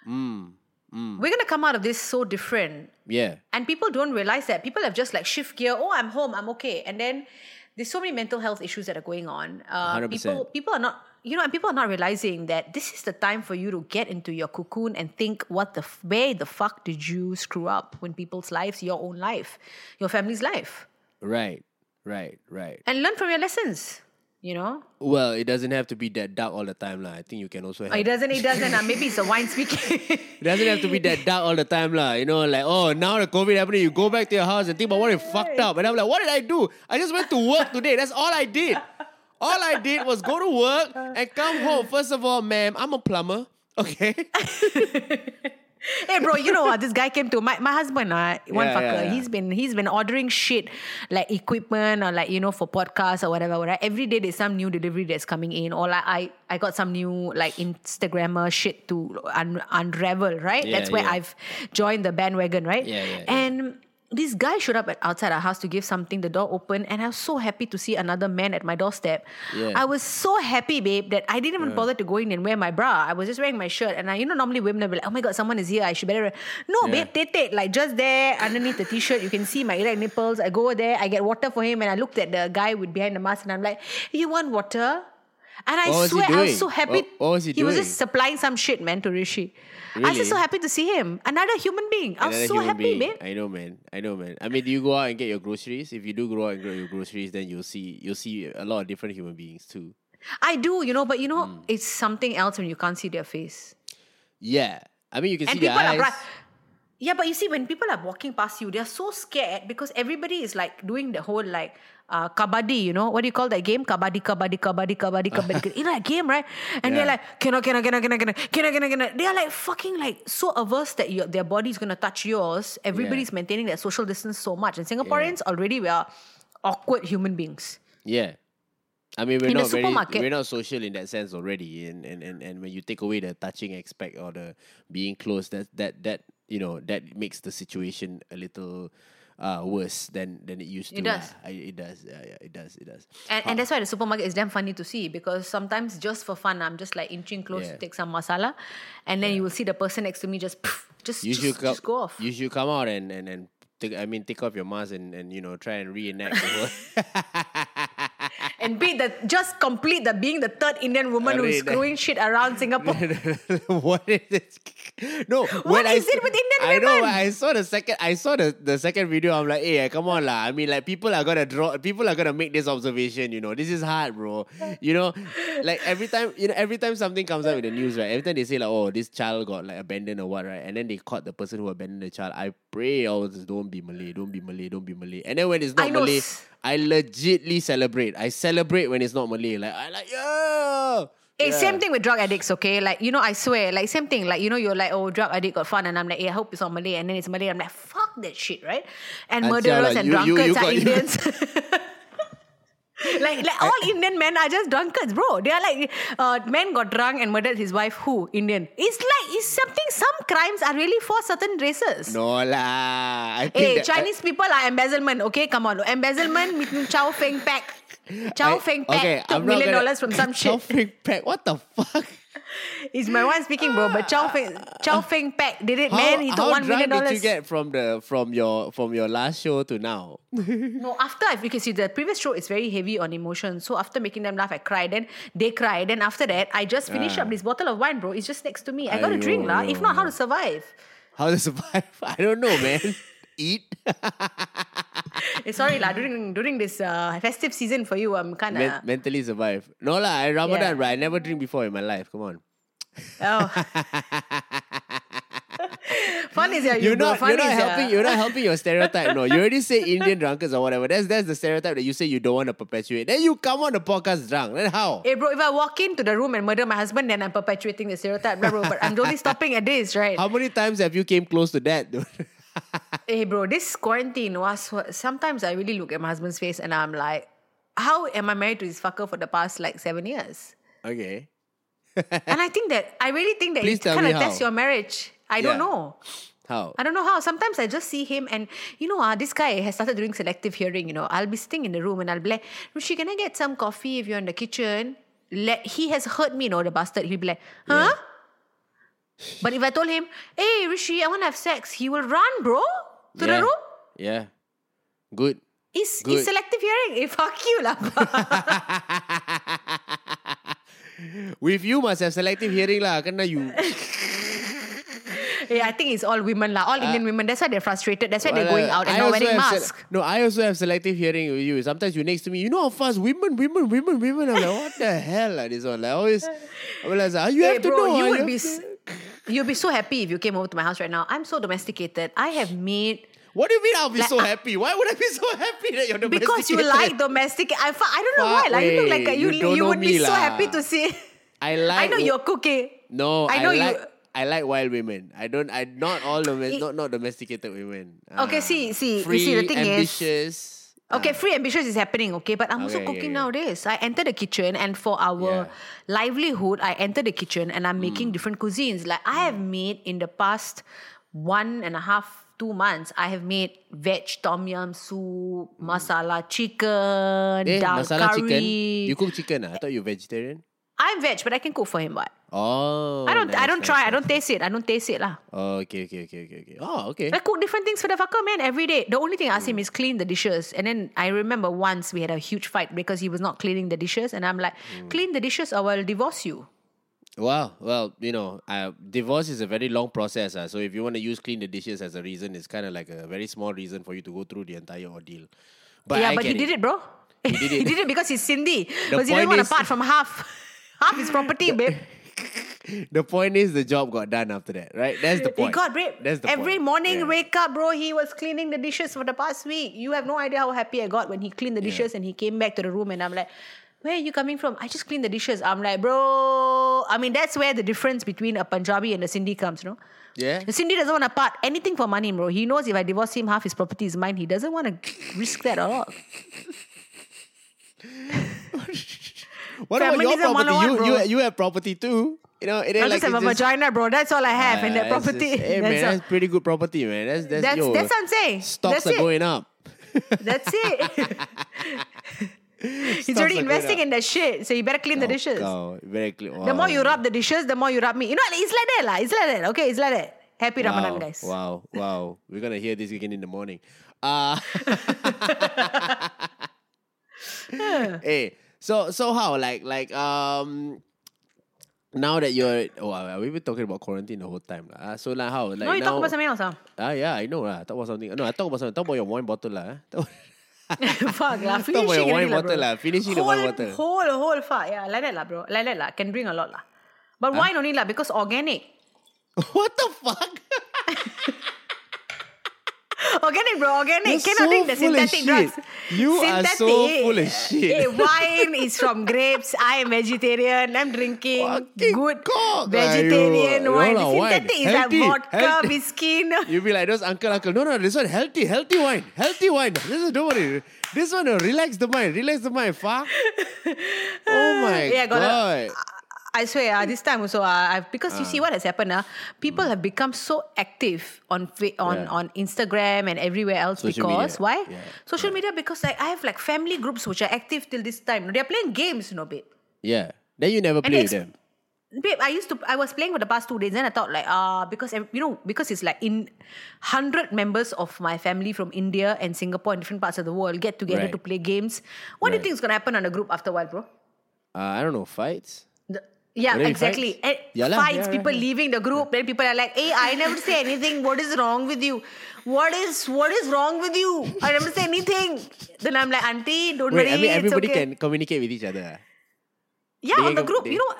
Mm,
We're going to come out of this so different.
yeah.
And people don't realize that. People have just like shift gear. Oh, I'm home. I'm okay. And then there's so many mental health issues that are going on. Uh,
100%.
people, people are not. you know, and people are not realizing that this is the time for you to get into your cocoon and think, what the, f- where the fuck did you screw up when people's lives, your own life, your family's life,
Right, right, right.
and learn from your lessons. You know,
Well, it doesn't have to be that dark all the time, lah. I think you can also have.
it doesn't. It doesn't. Uh, maybe it's a wine speaking.
It doesn't have to be that dark all the time, lah. You know, like oh, now the COVID happening, you go back to your house and think about what you fucked up, and I'm like, what did I do? I just went to work today. That's all I did. All I did was go to work and come home. First of all, ma'am, I'm a plumber. Okay.
hey, bro, you know what? This guy came to my, my husband. Uh, one
Yeah,
fucker.
yeah, yeah.
He's been he's been ordering shit like equipment or like you know for podcasts or whatever. Right? Every day there's some new delivery that's coming in, or like I I got some new like Instagrammer shit to un- unravel. Right? That's where. I've joined the bandwagon. Right?
Yeah, yeah, yeah.
And this guy showed up at outside our house to give something. The door opened, and I was so happy to see another man at my doorstep.
Yeah.
I was so happy, babe, that I didn't even bother to go in and wear my bra. I was just wearing my shirt, and I, you know, normally women will be like, "Oh my god, someone is here. I should better." No,
Yeah.
babe, tete, like just there underneath the t-shirt, you can see my erect nipples. I go there, I get water for him, and I looked at the guy with behind the mask, and I'm like, "You want water?" And I
What
swear, I was so happy.
What- what was he
was
doing?
just supplying some shit, man, to Rishi. I was just so happy to see him. Another human being. I was
Another
so happy,
being.
babe.
I know, man. I know, man. I mean, do you go out and get your groceries? If you do go out and get your groceries, then you'll see you'll see a lot of different human beings too.
I do, you know, but you know,
Hmm.
it's something else when you can't see their face.
Yeah, I mean, you can
and
see their
people are
eyes.
bright. Yeah, but you see, when people are walking past you, they're so scared because everybody is like doing the whole like uh, kabaddi, you know, what do you call that game? Kabaddi, kabaddi, kabaddi, kabaddi, kabaddi. you know that game, right? And they're like, cannot, cannot, cannot, cannot, cannot, cannot, cannot, cannot. They are like fucking like so averse that your, their body's gonna touch yours. Everybody's maintaining their social distance so much, and Singaporeans already we are awkward human beings.
Yeah. I mean, we're
In
not very, we're not social in that sense already, and, and, and, and when you take away the touching aspect or the being close, that that that you know that makes the situation a little uh, worse than than it used to.
It
lah.
does.
I, it does. Yeah, yeah, it does. It does.
And, and that's why the supermarket is damn funny to see because sometimes just for fun, I'm just like inching close
Yeah.
to take some masala, and then you will see the person next to me just just
You
just,
come.
just go off.
You should come out and and and take. I mean, take off your mask and and you know try and reenact the whole.
and be the just complete the being the third Indian woman who's screwing shit around Singapore.
what is it? No, what
is I
it
with Indian
I know.
women?
when I saw the second. I saw the, the second video. I'm like, hey, come on, lah. I mean, like people are gonna draw. People are gonna make this observation. You know, this is hard, bro. You know, like every time, you know, every time something comes out in the news, right? Every time they say like, oh, this child got like abandoned or what, right? And then they caught the person who abandoned the child. I pray, oh, just don't be Malay, don't be Malay, don't be Malay. And then when it's not
I
Malay, I legitly celebrate. I celebrate when it's not Malay. Like I like, yeah.
Eh, hey,
Yeah.
same thing with drug addicts, okay? Like, you know, I swear, like, same thing. Like, you know, you're like, oh, drug addict got fun. And I'm like, hey, I hope it's not Malay. And then it's Malay. I'm like, fuck that shit, right? And
Until,
murderers
like,
and
you- you-
drunkards
you
are
got-
Indians. like, like all Indian men are just drunkards, bro. They are like, uh, man got drunk and murdered his wife. Who? Indian. It's like, it's something, some crimes are really for certain races.
No lah. I
Hey,
that- I-
Chinese people are embezzlement, okay? Come on. Embezzlement meaning Chow Feng Pak. Chow
I-
Feng Pak
okay,
took million
gonna-
dollars from some
Chow
shit.
Feng Pak. What the fuck?
It's my one speaking, bro. But Chow Feng Chow Feng Pak did it,
How,
man. He took
how
one million
drunk did
dollars.
you get from the from your from your last show to now?
No, after I because see the previous show is very heavy on emotion. So after making them laugh, I cried. Then they cried. Then after that, I just finished
Ah.
up this bottle of wine, bro. It's just next to me. I got to drink, lah. If not, how to survive?
How to survive? I don't know, man. Eat.
Eh, sorry, lah. During during this uh, festive season for you, I'm kind
Men-
of
mentally survive. No lah. I Ramadan,
Yeah.
right? I never drink before in my life. Come on.
Oh. Fun is yeah, you
You're not. You're not helping. You're not helping your stereotype. No, you already say Indian drunkards or whatever. That's that's the stereotype that you say you don't want to perpetuate. Then you come on the podcast drunk. Then how?
Hey bro, if I walk into the room and murder my husband, then I'm perpetuating the stereotype, bro. But I'm only stopping at this, right?
How many times have you came close to that? dude?
Hey eh, bro, this quarantine was sometimes I really look at my husband's face and I'm like, how am I married to this fucker for the past like seven years?
okay.
And I think that I really think that
Please
it kind of tests your marriage. I don't know.
How?
I don't know how. Sometimes I just see him and you know, uh, this guy has started doing selective hearing. You know, I'll be sitting in the room and I'll be like, Rishi, can I get some coffee if you're in the kitchen? Let he has heard me, you know, the bastard. He'll be like, huh? But if I told him, hey Rishi, I want to have sex, he will run, bro, to
yeah.
the room.
Yeah. Good.
Is
Good.
is selective hearing? Eh, fuck you lah.
With you must have selective hearing lah. Kena you.
Eh, I think it's all women lah. All Indian women. That's why they're frustrated. That's why they're going out and
I
not wearing
have
masks.
no, I also have selective hearing with you. Sometimes you next to me, you know how fast women, women, women, women. I'm like, what the hell? Like this one. Like always, I was like, you have
Hey,
to
bro,
know.
you
ah,
would
have
be
to-
s- you'd be so happy if you came over to my house right now. I'm so domesticated. I have made
What do you mean I'll be
Like,
so happy? Why would I be so happy that you're domesticated?
because you like domestic. I, I don't know why. Like you look like a, you.
you
You, would be
me
so happy to see.
I like.
I know you're cooking.
No,
I know you-
like, I like wild women. I don't. I not all domes-
It-
not not domesticated women. Ah.
Okay,
Ah.
see, see, you
free,
see, the thing is-
ambitious.
Okay, ah. free ambitious is happening, okay, but I'm also cooking
yeah, yeah.
nowadays. I enter the kitchen and for our
Yeah.
livelihood, I enter the kitchen and I'm making mm. different cuisines. Like I have mm. made in the past one and a half, two months, I have made veg tom yum soup, masala chicken,
Eh,
dal
masala
curry.
chicken. You cook chicken? ah? I thought you vegetarian.
I'm veg, but I can cook for him. What?
Oh,
I don't. I don't
nice,
try. I don't taste it. I don't taste it lah.
Oh, okay, okay, okay, okay, okay. Oh, okay.
I cook different things for the fucker, man, every day. The only thing I ask him is clean the dishes. And then I remember once we had a huge fight because he was not cleaning the dishes. And I'm like, clean the dishes or I'll divorce you.
Wow. Well, you know, uh, divorce is a very long process. Uh, so if you want to use clean the dishes as a reason, it's kind of like a very small reason for you to go through the entire ordeal. But
yeah,
I
but he
get
did it, bro. He
did it.
did it because he's
Sindhi.
Because he didn't want to part from half, half his property, babe.
The point is the job got done after that, right? That's the point.
He got babe.
That's the
Every
point.
morning,
Yeah.
wake up, bro. He was cleaning the dishes for the past week. You have no idea how happy I got when he cleaned the dishes and he came back to the room and I'm like, where are you coming from? I just cleaned the dishes. I'm like, bro. I mean, that's where the difference between a Punjabi and a Sindhi comes, no?
Yeah.
The Sindhi doesn't want to part anything for money, bro. He knows if I divorce him, half his property is mine. He doesn't want to risk that at all.
What about your property? You, you, you have property too. You know, it ain't
I
like
just have a
it's
vagina, bro. That's all I have, and
Ah,
that property.
just- hey, man,
that's, all.
that's pretty good property, man. That's that's,
That's-
yo,
that's what I'm saying.
Stocks
That's
are
it.
going up.
That's it. He's already investing in that shit, so you better clean the dishes.
Very clear.
The more you rub the dishes, the more you rub me. You know, it's like that, lah. It's like that. Okay, it's like that. Happy
wow,
Ramadan, guys.
Wow, wow. We're gonna hear this again in the morning. Uh hey, so so how like like um now that you're oh uh, we've been talking about quarantine the whole time lah. Uh, so like how like
no, you
now,
talk about something else, huh?
Ah yeah, I know lah. Talk about something. No, I talk about something. Talk about your wine bottle lah.
fuck lah.
Talk about your
Finishing
wine
already lah,
bottle lah. Finishing the
whole,
wine bottle.
Whole, whole fuck. Yeah, like that lah, bro. Like that lah. Can bring a lot lah. But wine only lah because organic.
what the fuck?
Organic, bro. Organic.
You're
Cannot
so
drink the synthetic drugs.
You are so
Synthetic.
full of shit.
Wine is from grapes. I am vegetarian. I'm drinking
Fucking
good
cock,
vegetarian wine.
No lah, wine.
Synthetic is
Healthy,
like vodka,
healthy.
whiskey. No.
You be like those uncle, uncle. No, no, this one healthy, healthy wine, healthy wine. This is don't worry. This one relax the mind, relax the mind. Fuck. Oh my
Yeah,
god.
I swear, uh, this time also, uh, I've, because you
Ah.
see what has happened, uh, people have become so active on on
Yeah.
on Instagram and everywhere else
Social
because
media.
why?
Yeah.
Social media because like I have like family groups which are active till this time. They're playing games, you know, babe.
Yeah. Then you never
And
play with them.
Babe, I used to. I was playing for the past two days, and I thought like, ah, because you know, because it's like in hundred members of my family from India and Singapore and different parts of the world get together
Right.
to play games. What do you think is gonna happen on the group after a while, bro?
Uh, I don't know fights.
Yeah,
Will there be
exactly.
fights? Yeah
fights,
yeah,
people
right,
leaving the group. Then people are like, "Hey, I never say anything. What is wrong with you? What is what is wrong with you? I never say anything." Then I'm like, "Auntie, don't
Wait,
worry.
I mean everybody
okay."
can communicate with each other. ah?
Yeah,
They
on the group.
they-
You know,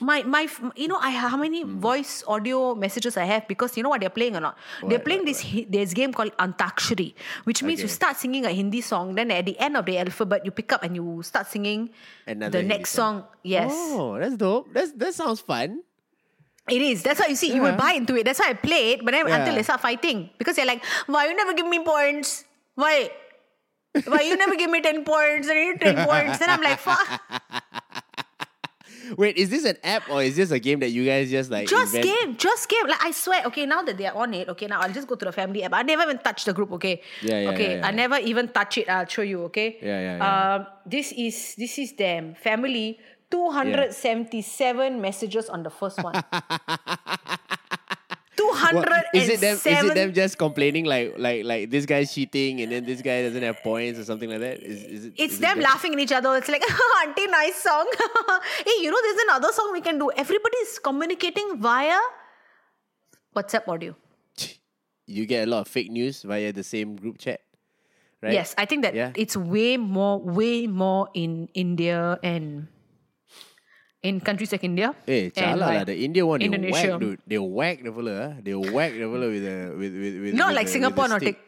my my you know I how many
Hmm.
voice audio messages I have because you know what they're playing or not? they're playing this hi- this game called Antakshari, which means you start singing a Hindi song, then at the end of the alphabet you pick up and you start singing
Another
the
Hindi
next
song.
song. Yes.
Oh, that's dope. That's that sounds fun.
It is. That's why you see, you will buy into it. That's why I play it, but then until
Yeah.
they start fighting. Because they're like, why you never give me points? Why? Why you never give me 10 points? I need 10 points. Then I'm like, fuck.
Wait, is this an app or is this a game that you guys just like
Just
invent?
game, just game. Like I swear, okay, now that they're on it, okay, now I'll just go to the family app. I never even touch the group, okay?
Yeah, yeah,
Okay,
yeah, yeah.
I never even touch it. I'll show you, okay?
Yeah, yeah, yeah.
Um, this is this is them. Family, 277 messages on the first one.
What,
277
is it them? Is it them just complaining like like like this guy's cheating and then this guy doesn't have points or something like that? Is, is it?
It's
is it
them laughing at each other. It's like, Auntie, nice song. hey, you know, there's another song we can do. Everybody's communicating via WhatsApp audio.
You get a lot of fake news via the same group chat, right?
Yes, I think that
Yeah.
it's way more, way more in India and in countries like India.
Hey,
and
chala lah.
like
The India one, they
Indonesia.
whack, dude. They whack the fella. ah. They whack the fella with the with with with.
Not
with
like
the,
Singapore,
with
not
stick.
take.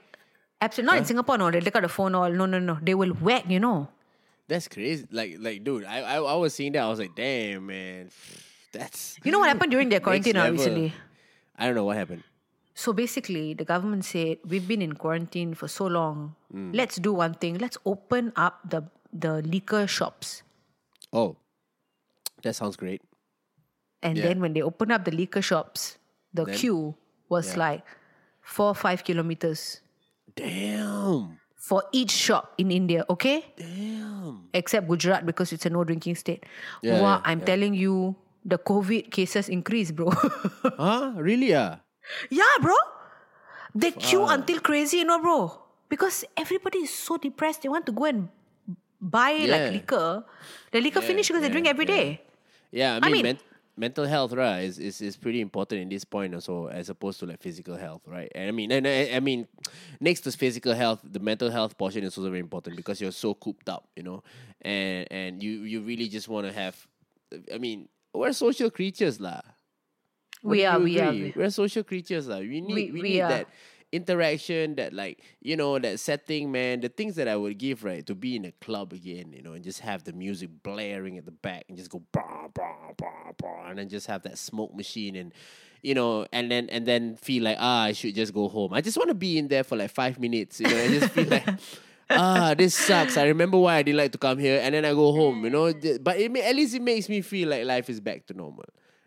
Absolutely, not in Singapore, no. They look at the phone, all. No, no, no. They will whack, you know.
That's crazy. Like like, dude, I I, I was seeing that. I was like, damn, man, that's.
You know what happened during their quarantine now recently?
I don't know what happened.
So basically, the government said we've been in quarantine for so long.
Mm.
Let's do one thing. Let's open up the the liquor shops.
Oh, that sounds great.
And
Yeah.
then when they opened up the liquor shops, the
Then-
queue was
Yeah.
like four five kilometers
Damn,
for each shop in India. Okay,
damn.
except Gujarat because it's a no drinking state.
Yeah,
wow,
yeah,
I'm
yeah.
telling you, the COVID cases increase, bro.
Huh? Really? Ah.
yeah, bro. They queue until crazy, you know, bro. Because everybody is so depressed. They want to go and buy
Yeah.
like liquor. The liquor finish because they drink every day.
Yeah, I
I
mean,
mean-
men- mental health, right, is, is is pretty important in this point also, as opposed to like physical health, right? And I mean, and I, I mean, next to physical health, the mental health portion is also very important because you're so cooped up, you know, and and you you really just want to have, I mean, we're social creatures, lah.
We are, we are.
We're social creatures, lah. We need
We-
we,
we
need
are.
that interaction, that like you know that setting, man. The things that I would give, right, to be in a club again, you know, and just have the music blaring at the back and just go bah, bah, bah, bah, and then just have that smoke machine and you know, and then and then feel like ah, I should just go home. I just want to be in there for like five minutes, you know, and just feel like. Ah, this sucks. I remember why I didn't like to come here, and then I go home. You know, but it, at least it makes me feel like life is back to normal,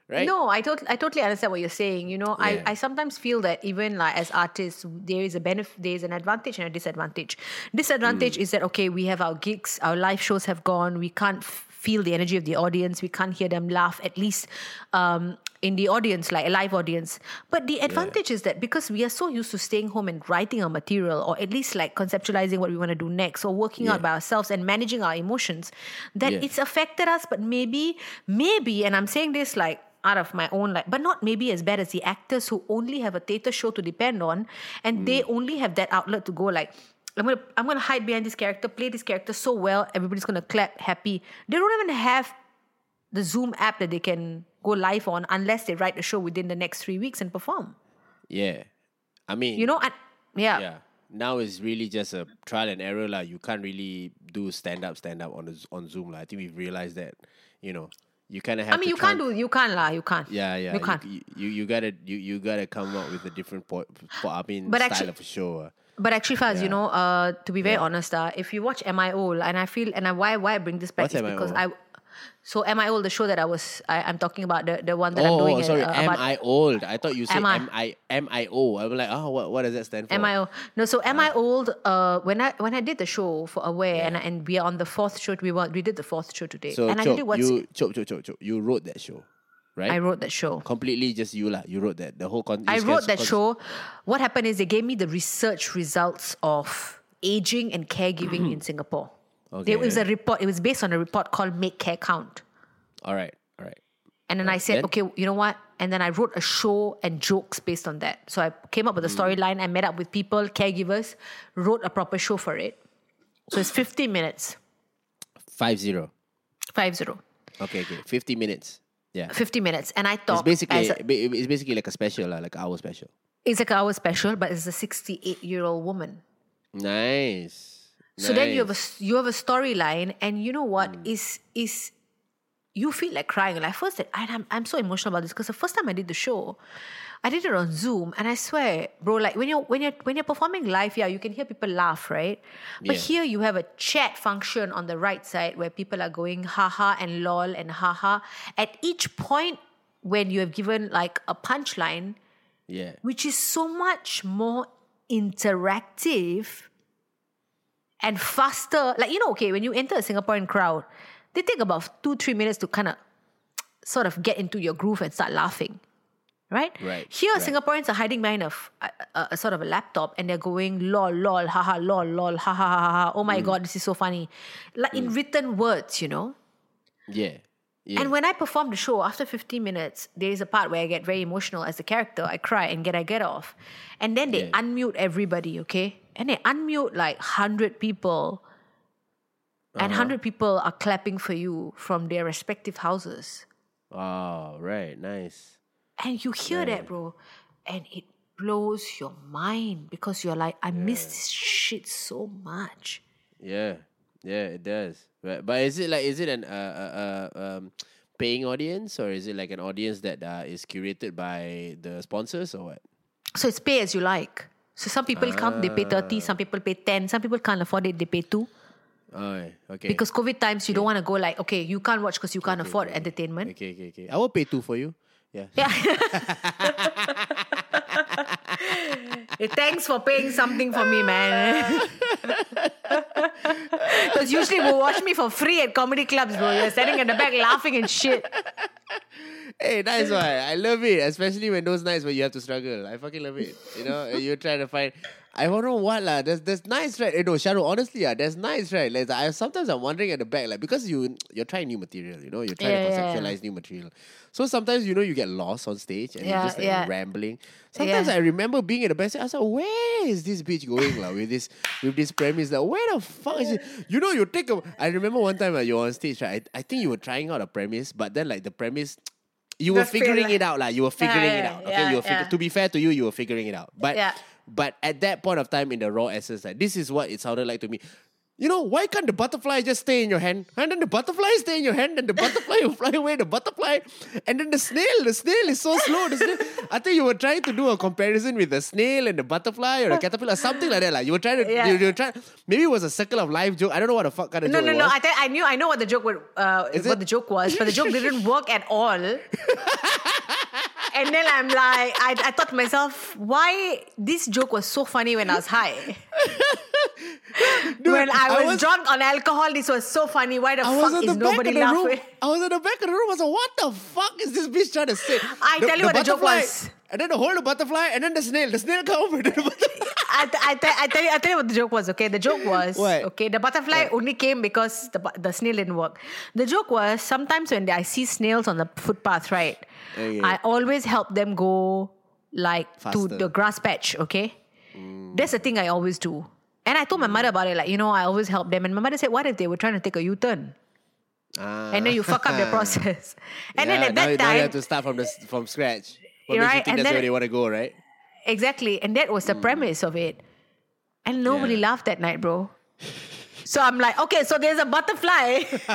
right?
No, I totally, I totally understand what you're saying. You know,
Yeah.
I, I sometimes feel that even like as artists, there is a benefit, there is an advantage and a disadvantage. Disadvantage
Mm.
is that okay, we have our gigs, our live shows have gone, we can't f- feel the energy of the audience, we can't hear them laugh. At least um, in the audience, like a live audience. But the advantage is that because we are so used to staying home and writing our material, or at least like conceptualizing what we want to do next, or working out by ourselves and managing our emotions, that
Yeah.
it's affected us. But maybe, maybe, and I'm saying this like out of my own like but not maybe as bad as the actors who only have a theater show to depend on and they hmm. only have that outlet to go like I'm gonna I'm gonna hide behind this character, play this character so well, everybody's gonna clap happy. They don't even have the Zoom app that they can go live on unless they write the show within the next three weeks and perform.
Yeah, I mean,
You know, and yeah.
yeah. Now it's really just a trial and error, lah. You can't really do stand up, stand up on the, on Zoom, lah. I think we've realized that. You know, you kind of have.
I mean you can't do you can't lah, you can't.
Yeah, yeah.
You can't.
You, you, you gotta you, you gotta come up with a different point. I mean,
But
style
actu-
of a show.
But actually, Faz, you know, uh, to be very honest, uh, if you watch MIO, and I feel, and I, why why I bring this back
What's
is because I, so am I old? the show that I was, I, I'm talking about, the, the one that I'm
Oh,
doing,
oh, sorry.
uh,
Am I old? I thought you said
Am I-
M I M I O. I'm I old? I'm like, oh, what, what does that stand for?
Am MIO. No, so am I old? Uh, when I when I did the show for Aware, and and we are on the fourth show. We were, we did the fourth show today,
So,
and I did it once.
you, Chop, Chop, Chop, Chop, you wrote that show, right?
I wrote that show.
Completely just you, lah. You wrote that. The whole con-
I wrote that
con-
show. What happened is they gave me the research results of aging and caregiving in Singapore. There was a report. It was based on a report called "Make Care Count."
All right, all right.
And then I said,
then?
okay, you know what? And then I wrote a show and jokes based on that. So I came up with a
Hmm.
storyline. I met up with people, caregivers, wrote a proper show for it. So it's 50 minutes,
Five zero.
5 0.
Okay, okay. Fifty minutes. Yeah.
50 minutes. And I
It's
thought
basically
a,
it's basically like a special, like an hour special.
it's like an hour special, but it's a 68 year old woman.
Nice.
So then you have a you have a storyline, and you know what
Hmm.
is is you feel like crying. Like first, and I'm I'm so emotional about this because the first time I did the show, I did it on Zoom, and I swear, bro, like when you're when you're when you're performing live, yeah, you can hear people laugh, right? But
Yeah.
here you have a chat function on the right side where people are going haha and lol and haha. At each point when you have given like a punchline,
yeah.
which is so much more interactive and faster. Like, you know, okay, when you enter a Singaporean crowd, they take about two, three minutes to kind of sort of get into your groove and start laughing. Right?
Right,
Here,
right.
Singaporeans are hiding behind a, f- a- a- a sort of a laptop and they're going, lol, lol, haha, lol, lol, ha ha ha ha. Oh my
Mm.
God, this is so funny. Like in written words, you know?
Yeah. Yeah.
And when I perform the show, after 15 minutes, there is a part where I get very emotional as a character. I cry and get I get off. And then they
Yeah.
unmute everybody, okay? And they unmute like 100 people. And
Uh-huh.
100 people are clapping for you from their respective houses.
oh, right. Nice.
And you hear that, bro. And it blows your mind because you're like, I miss this shit so much.
Yeah. Yeah, it does. But, but is it like is it an uh, uh, uh um paying audience or is it like an audience that uh, is curated by the sponsors or what?
So it's pay as you like. So some people come, they pay 30, ah. some people pay 10, some people can't afford it, they pay 2.
Oh, okay.
Because COVID times, you don't want to go like, okay, you can't watch because you can't afford entertainment.
okay, okay, okay. I will pay two for you. Yeah.
Yeah. Hey, Thanks for paying something for me, man. Because usually will watch me for free at comedy clubs, bro. You're standing in the back laughing and shit.
Hey, nice one. I love it, especially when those nights where you have to struggle. I fucking love it. You know, you're trying to find. I don't know what lah. That's that's nice, right? You know, Sharul. Honestly, yeah, that's nice, right? Like, I sometimes I'm wondering at the back, like because you you're trying new material. You know, you're trying
Yeah,
to
yeah, yeah.
conceptualize new material. So sometimes you know you get lost on stage and
Yeah,
you're just like
yeah.
rambling. Sometimes
Yeah.
I remember being in the backstage. I was like, where is this bitch going, lah? With this with this premise, like where the fuck is it? You know, you take a. I remember one time uh, you're on stage, right? I, I think you were trying out a premise, but then like the premise. You were figuring
lah.
it out, like you were figuring it
yeah,
out. Okay,
yeah,
you were fig-
yeah.
to be fair to you, you were figuring it out. But but at that point of time in the raw essence, like this is what it sounded like to me. You know, why can't the butterfly just stay in your hand? And then the butterfly stay in your hand, and the butterfly will fly away, the butterfly. And then the snail, the snail is so slow. The snail, I think you were trying to do a comparison with the snail and the butterfly or the caterpillar, something like that. Like you were trying to,
Yeah.
you, you were trying, maybe it was a circle of life joke. I don't know what the fuck kind of
No,
joke
no, no.
was.
I, tell, I knew, I know what the joke would, uh,
Is
what
it?
the joke was, but the joke didn't work at all. and then I'm like, I, I thought to myself, why this joke was so funny when I was high. when I
I
was,
was-
drunk on alcohol, this was so funny. Why the
I was
fuck is
the back
nobody
of the room. I was at the back of the room. I was like, what the fuck is this bitch trying to say?
I tell you what the joke was.
And then the whole the butterfly, and then the snail. The snail come over. and then the butterfly-
I, t- I, t- I tell you, I tell you what the joke was. Okay, the joke was
What?
okay. The butterfly only came because the the snail didn't work. The joke was sometimes when I see snails on the footpath, right?
Okay.
I always help them go like
Faster.
to the grass patch. Okay, mm. that's the thing I always do. And I told my mother mm. about it. Like you know, I always help them. And my mother said, "What if they were trying to take a U turn?" Ah. And then you fuck up the process. And then
Yeah,
at
now,
that
you- now you
time,
have to start from the from scratch. What makes you think
and
that's
then-
where they want to go, right?
Exactly. And that was the mm. premise of it. And nobody
Yeah.
laughed that night, bro. So I'm like, okay, so there's a butterfly.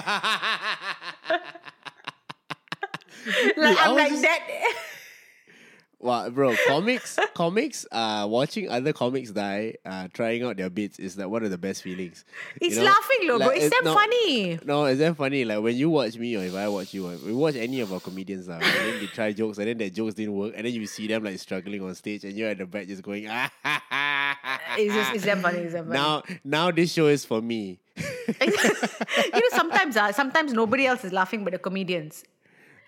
like I'm like
just-
that.
Wow, bro, comics, comics, uh, watching other comics die, uh, trying out their bits is like one of the best feelings. You
It's
know?
laughing, though, bro.
Like,
It's damn
no-
funny.
No, it's damn funny. Like when you watch me or if I watch you, or we watch any of our comedians now, and then they try jokes and then their jokes didn't work, and then you see them like struggling on stage, and you're at the back just going, ah, ha, ha, ha,
It's just it's damn funny. It's damn funny.
Now, now this show is for me.
you know, sometimes uh, sometimes nobody else is laughing but the comedians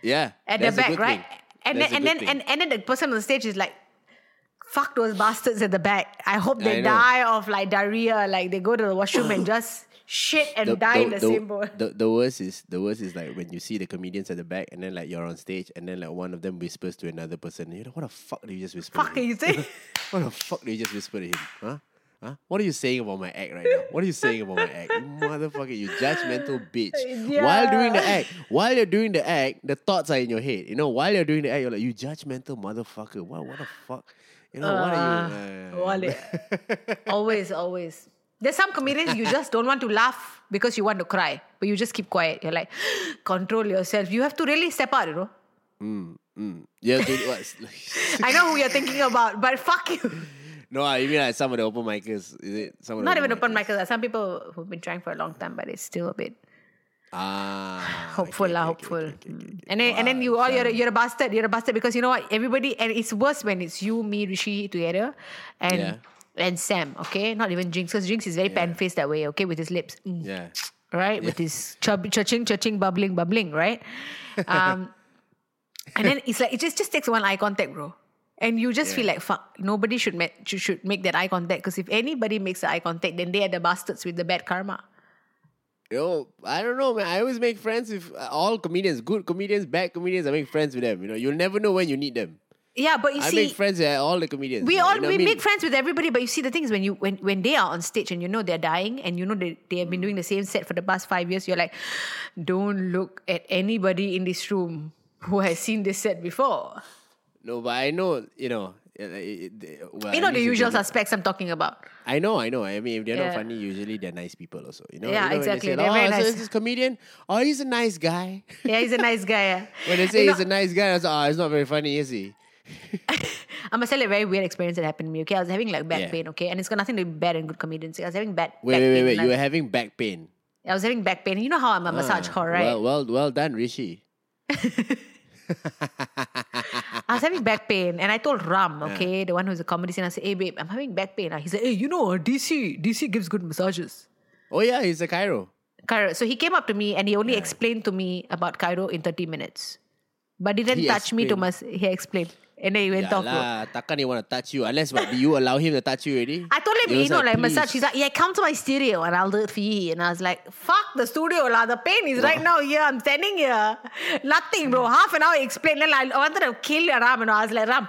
Yeah,
at the back, right?
thing.
And then and then
thing.
and, and then the person on the stage is like, fuck those bastards at the back. I hope they
I
die of like diarrhea, like they go to the washroom and just shit and die in the, same bowl.
The, the worst is the worst is like when you see the comedians at the back and then like you're on stage and then like one of them whispers to another person, you know what the fuck did you just whisper?
Fuck you saying?
What the fuck did you just whisper to him? Huh? Huh? What are you saying about my act right now? What are you saying about my act? You motherfucker, you judgmental bitch. While doing the act, while you're doing the act, the thoughts are in your head. You know, while you're doing the act, you're like, you judgmental motherfucker. What what the fuck? You know, what are you? uh,
always, always. There's some comedians you just don't want to laugh because you want to cry, but you just keep quiet. You're like, control yourself. You have to really step out, you know.
Mm. Have to what?
I know who you're thinking about, but fuck you.
No, I mean like some of the open micers. Is it some
Not even open
micers?
mic. Some people who've been trying for a long time, but it's still a bit
Ah,
hopeful,
okay,
lah,
okay,
hopeful.
okay,
Mm. And then, and then you all you're, a- you're a bastard. You're a bastard because you know what? Everybody and it's worse when it's you, me, Rishi together, and
Yeah.
and Sam. Okay, not even Jinx because Jinx is very pan faced that way. Okay, with his lips. Mm.
Yeah.
right? With his chub, churching, churching, bubbling, bubbling, right? Um, and then it's like it just just takes one eye contact, bro. And you just feel like fuck. Nobody should make should, should make that eye contact because if anybody makes the eye contact, then they are the bastards with the bad karma.
Yo, I don't know, man. I always make friends with uh, all comedians, good comedians, bad comedians. I make friends with them. You know, you'll never know when you need them.
Yeah, but you
I
see,
make friends with all the comedians.
we
you
all
know
we
I mean?
make friends with everybody. But you see, the thing is, when you when when they are on stage and you know they're dying and you know they they have been doing the same set for the past five years, you're like, don't look at anybody in this room who has seen this set before.
No, but I know, you know. Eh, eh, eh, it- it- well,
You know the usual suspects I'm talking about.
I know, I know. I mean, if they're
Yeah.
not funny, usually they're nice people also. You know,
Yeah,
you know,
exactly.
They say,
They're
oh,
very
so
nice."
is this comedian? Oh, he's a nice guy.
Yeah, he's a nice guy. Yeah.
When they say
You
he's
know,
a nice guy, I was like, oh, it's not very funny, is he?
I must tell you a very weird experience that happened to me. Okay, I was having like back
Yeah.
pain. Okay, and it's got nothing to do with bad and good comedians. I was having bad.
Wait,
back
wait, wait, wait. You were having back pain.
I was having back pain. You know how I'm a massage
Ah,
whore, right?
Well, well, well done, Rishi.
I was having back pain, and I told Ram, okay, the one who's a comedy scene, I said, "Hey, babe, I'm having back pain." He said, "Hey, you know, DC, DC gives good massages."
Oh yeah, he's a chiro.
chiro. So he came up to me and he only explained to me about chiro in 30 minutes, but didn't
He
touch me to
explained.
mas. He explained, and then he went
Yeah
off.
lah, takkan he want to touch you unless but you allow him to touch you already?
I told him, you know, like,
"Please."
massage. He's like, yeah, come to my studio and I'll do it for you. And I was like, fuck the studio, lah. The pain is right now here. I'm standing here. Nothing, bro. Half an hour he explained. Then I wanted to kill Ram. And I was like, Ram,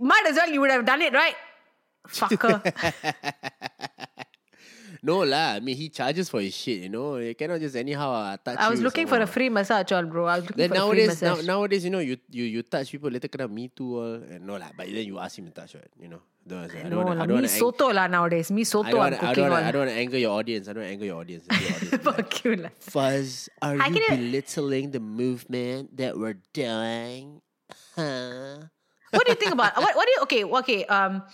might as well you would have done it, right? Fucker.
No lah, I mean he charges for his shit, you know. You cannot just anyhow uh, touch
I was looking for a free massage, all, bro. I was looking
Then
for a free
nowadays, now, nowadays, you know, you you you touch people later kena me too all. And no lah, but then you ask him to touch, right? You know, don't, I
no,
don't, wanna, I don't
me
ang-
soto lah nowadays. Me
I
soto
don't
I'm
wanna, I don't wanna. I don't wanna anger your audience. I don't wanna anger your audience. Your audience will be like,
Fuck you lah.
Faz, are
I
you belittling the movement that we're doing? Huh?
What do you think about what? What do you? Okay, okay. Um,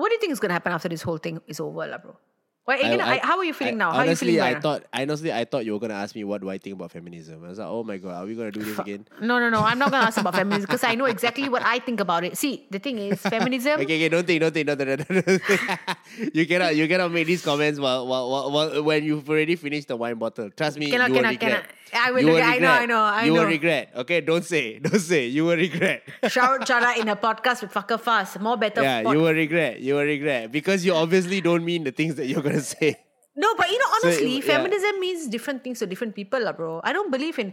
what do you think is gonna happen after this whole thing is over, lah, bro? Why, are you gonna, I, how are you feeling
I-
now? How are you
Honestly,
feeling
I
now?
thought honestly I thought you were gonna ask me what do I think about feminism. I was like, oh my god, are we gonna do this again?
No, no, no. I'm not gonna ask about feminism because I know exactly what I think about it. See, the thing is, feminism.
Okay, okay, don't think, don't think, don't think, don't think. you cannot, you cannot make these comments while, while, while, while when you've already finished the wine bottle. Trust me,
Cannot,
you will regret.
cannot. I will
You
regret. I know. I know, I
you will regret. Okay, don't say, don't say. You will regret.
Shout out Chara in a podcast with Fucker Faz. More better.
yeah,
pod-
you will regret. You will regret because you obviously don't mean the things that you're gonna say.
No, but you know,
So,
honestly,
yeah.
feminism means different things to different people, lah, bro. I don't believe in.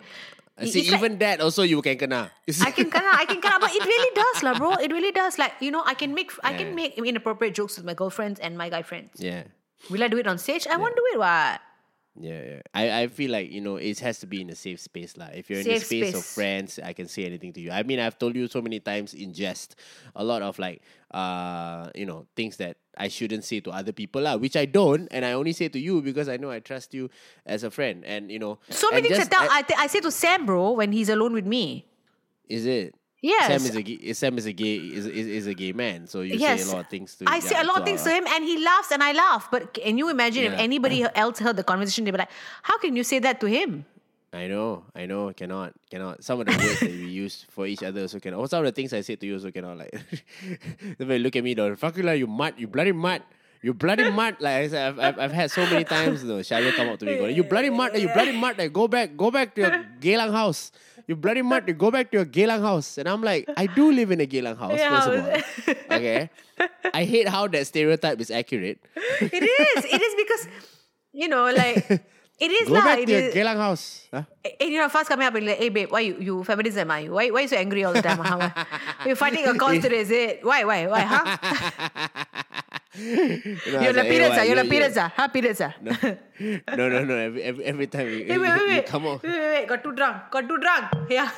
See,
it's like-
even that also you can kena.
I can kinda, I can kinda, but it really does, lah, bro. It really does. Like you know, I can make, I can make inappropriate jokes with my girlfriends and my guy friends.
Yeah.
Will I do it on stage? I won't do it. What?
Yeah, yeah. I, I feel like, you know, it has to be in a safe space. Like if you're in the space, of friends, I can say anything to you. I mean, I've told you so many times in jest a lot of like uh, you know, things that I shouldn't say to other people, lah, which I don't, and I only say to you because I know I trust you as a friend. And you know
So many things I
just-
tell. I, th- I say to Sam, bro, when he's alone with me.
is it?
Yes.
Sam is a gay, Sam is a gay is, is, is a gay man, so you
yes.
say a lot of things to
I say a lot of things to him, and he laughs, and I laugh. But can you imagine if anybody else heard the conversation? They'd be like, "How can you say that to him?"
I know, I know, cannot, cannot. Some of the words that we use for each other also cannot. Or some of the things I say to you also cannot. Like, they look at me, though, fuck you, like, you mud, you bloody mud. You bloody mud, like I said, I've, I've, I've had so many times. You know, Sharul come up to me, going, "You bloody mud, you bloody mud, like, go back, go back to your Geylang house. You bloody mud, you go back to your Geylang house." And I'm like, I do live in a Geylang house,
Yeah,
first of all. Okay, I hate how that stereotype is accurate.
It is. It is because you know, like it is
Go
lah.
back to your. Geylang house. Huh?
And you know, Faz coming up and like, hey babe, why you, you feminism are you? Why why you so angry all the time? Ah, ah, huh? You're fighting a cause today, is it? Why why why? Huh?
You know, I
You're the
like, "Hey,
you're the periods, huh? Periods, ah.
no, no, no. Every, every, every time you,
Hey, wait, wait, wait.
come out.
Wait, wait, wait. Got too drunk. Got too drunk. Yeah.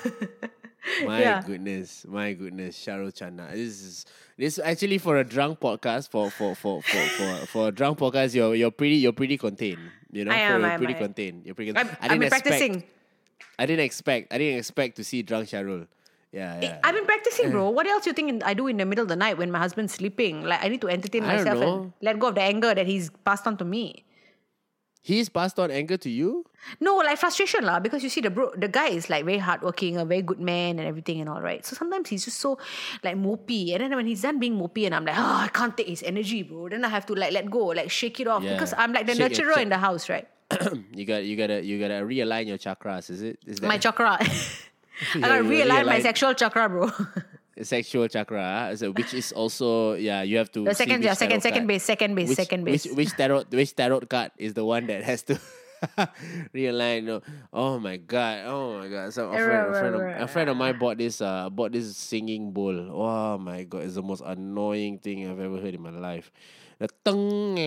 My
yeah.
goodness, my goodness, Sharul Channa. This is this actually for a drunk podcast. For for for for for, for a drunk podcast, you're you're pretty you're pretty contained. You know,
I am,
you're
I am,
pretty
I am.
contained. You're pretty.
I'm,
I
I've
didn't
been
expect.
practicing.
I didn't expect. I didn't expect to see drunk Sharul. Yeah, eh, yeah.
I've been practicing, bro. Eh. What else you think I do in the middle of the night when my husband's sleeping? Like I need to entertain
I
myself and let go of the anger that he's passed on to me.
He's passed on anger to you.
No, like frustration lah. Because you see, the bro, the guy is like very hardworking, a very good man, and everything and all right. So sometimes he's just so like mopey, and then when he's done being mopey, and I'm like, oh, I can't take his energy, bro. Then I have to like let go, like shake it off,
Yeah.
because I'm like the
Shake
nurturer in the house, right?
you got you gotta you gotta realign your chakras. Is it? Is that
My chakra. I gotta
you
realign my
realign-
sexual chakra, bro.
sexual chakra, so which is also yeah, you have to.
the second, yeah, second, second
card-
base, second base,
which,
second base.
Which, which tarot which tarot card is the one that has to realign? No. Oh my god! Oh my god! So a friend, a friend, of, a friend of mine bought this uh bought this singing bowl. Oh my god! It's the most annoying thing I've ever heard in my life. The tongue.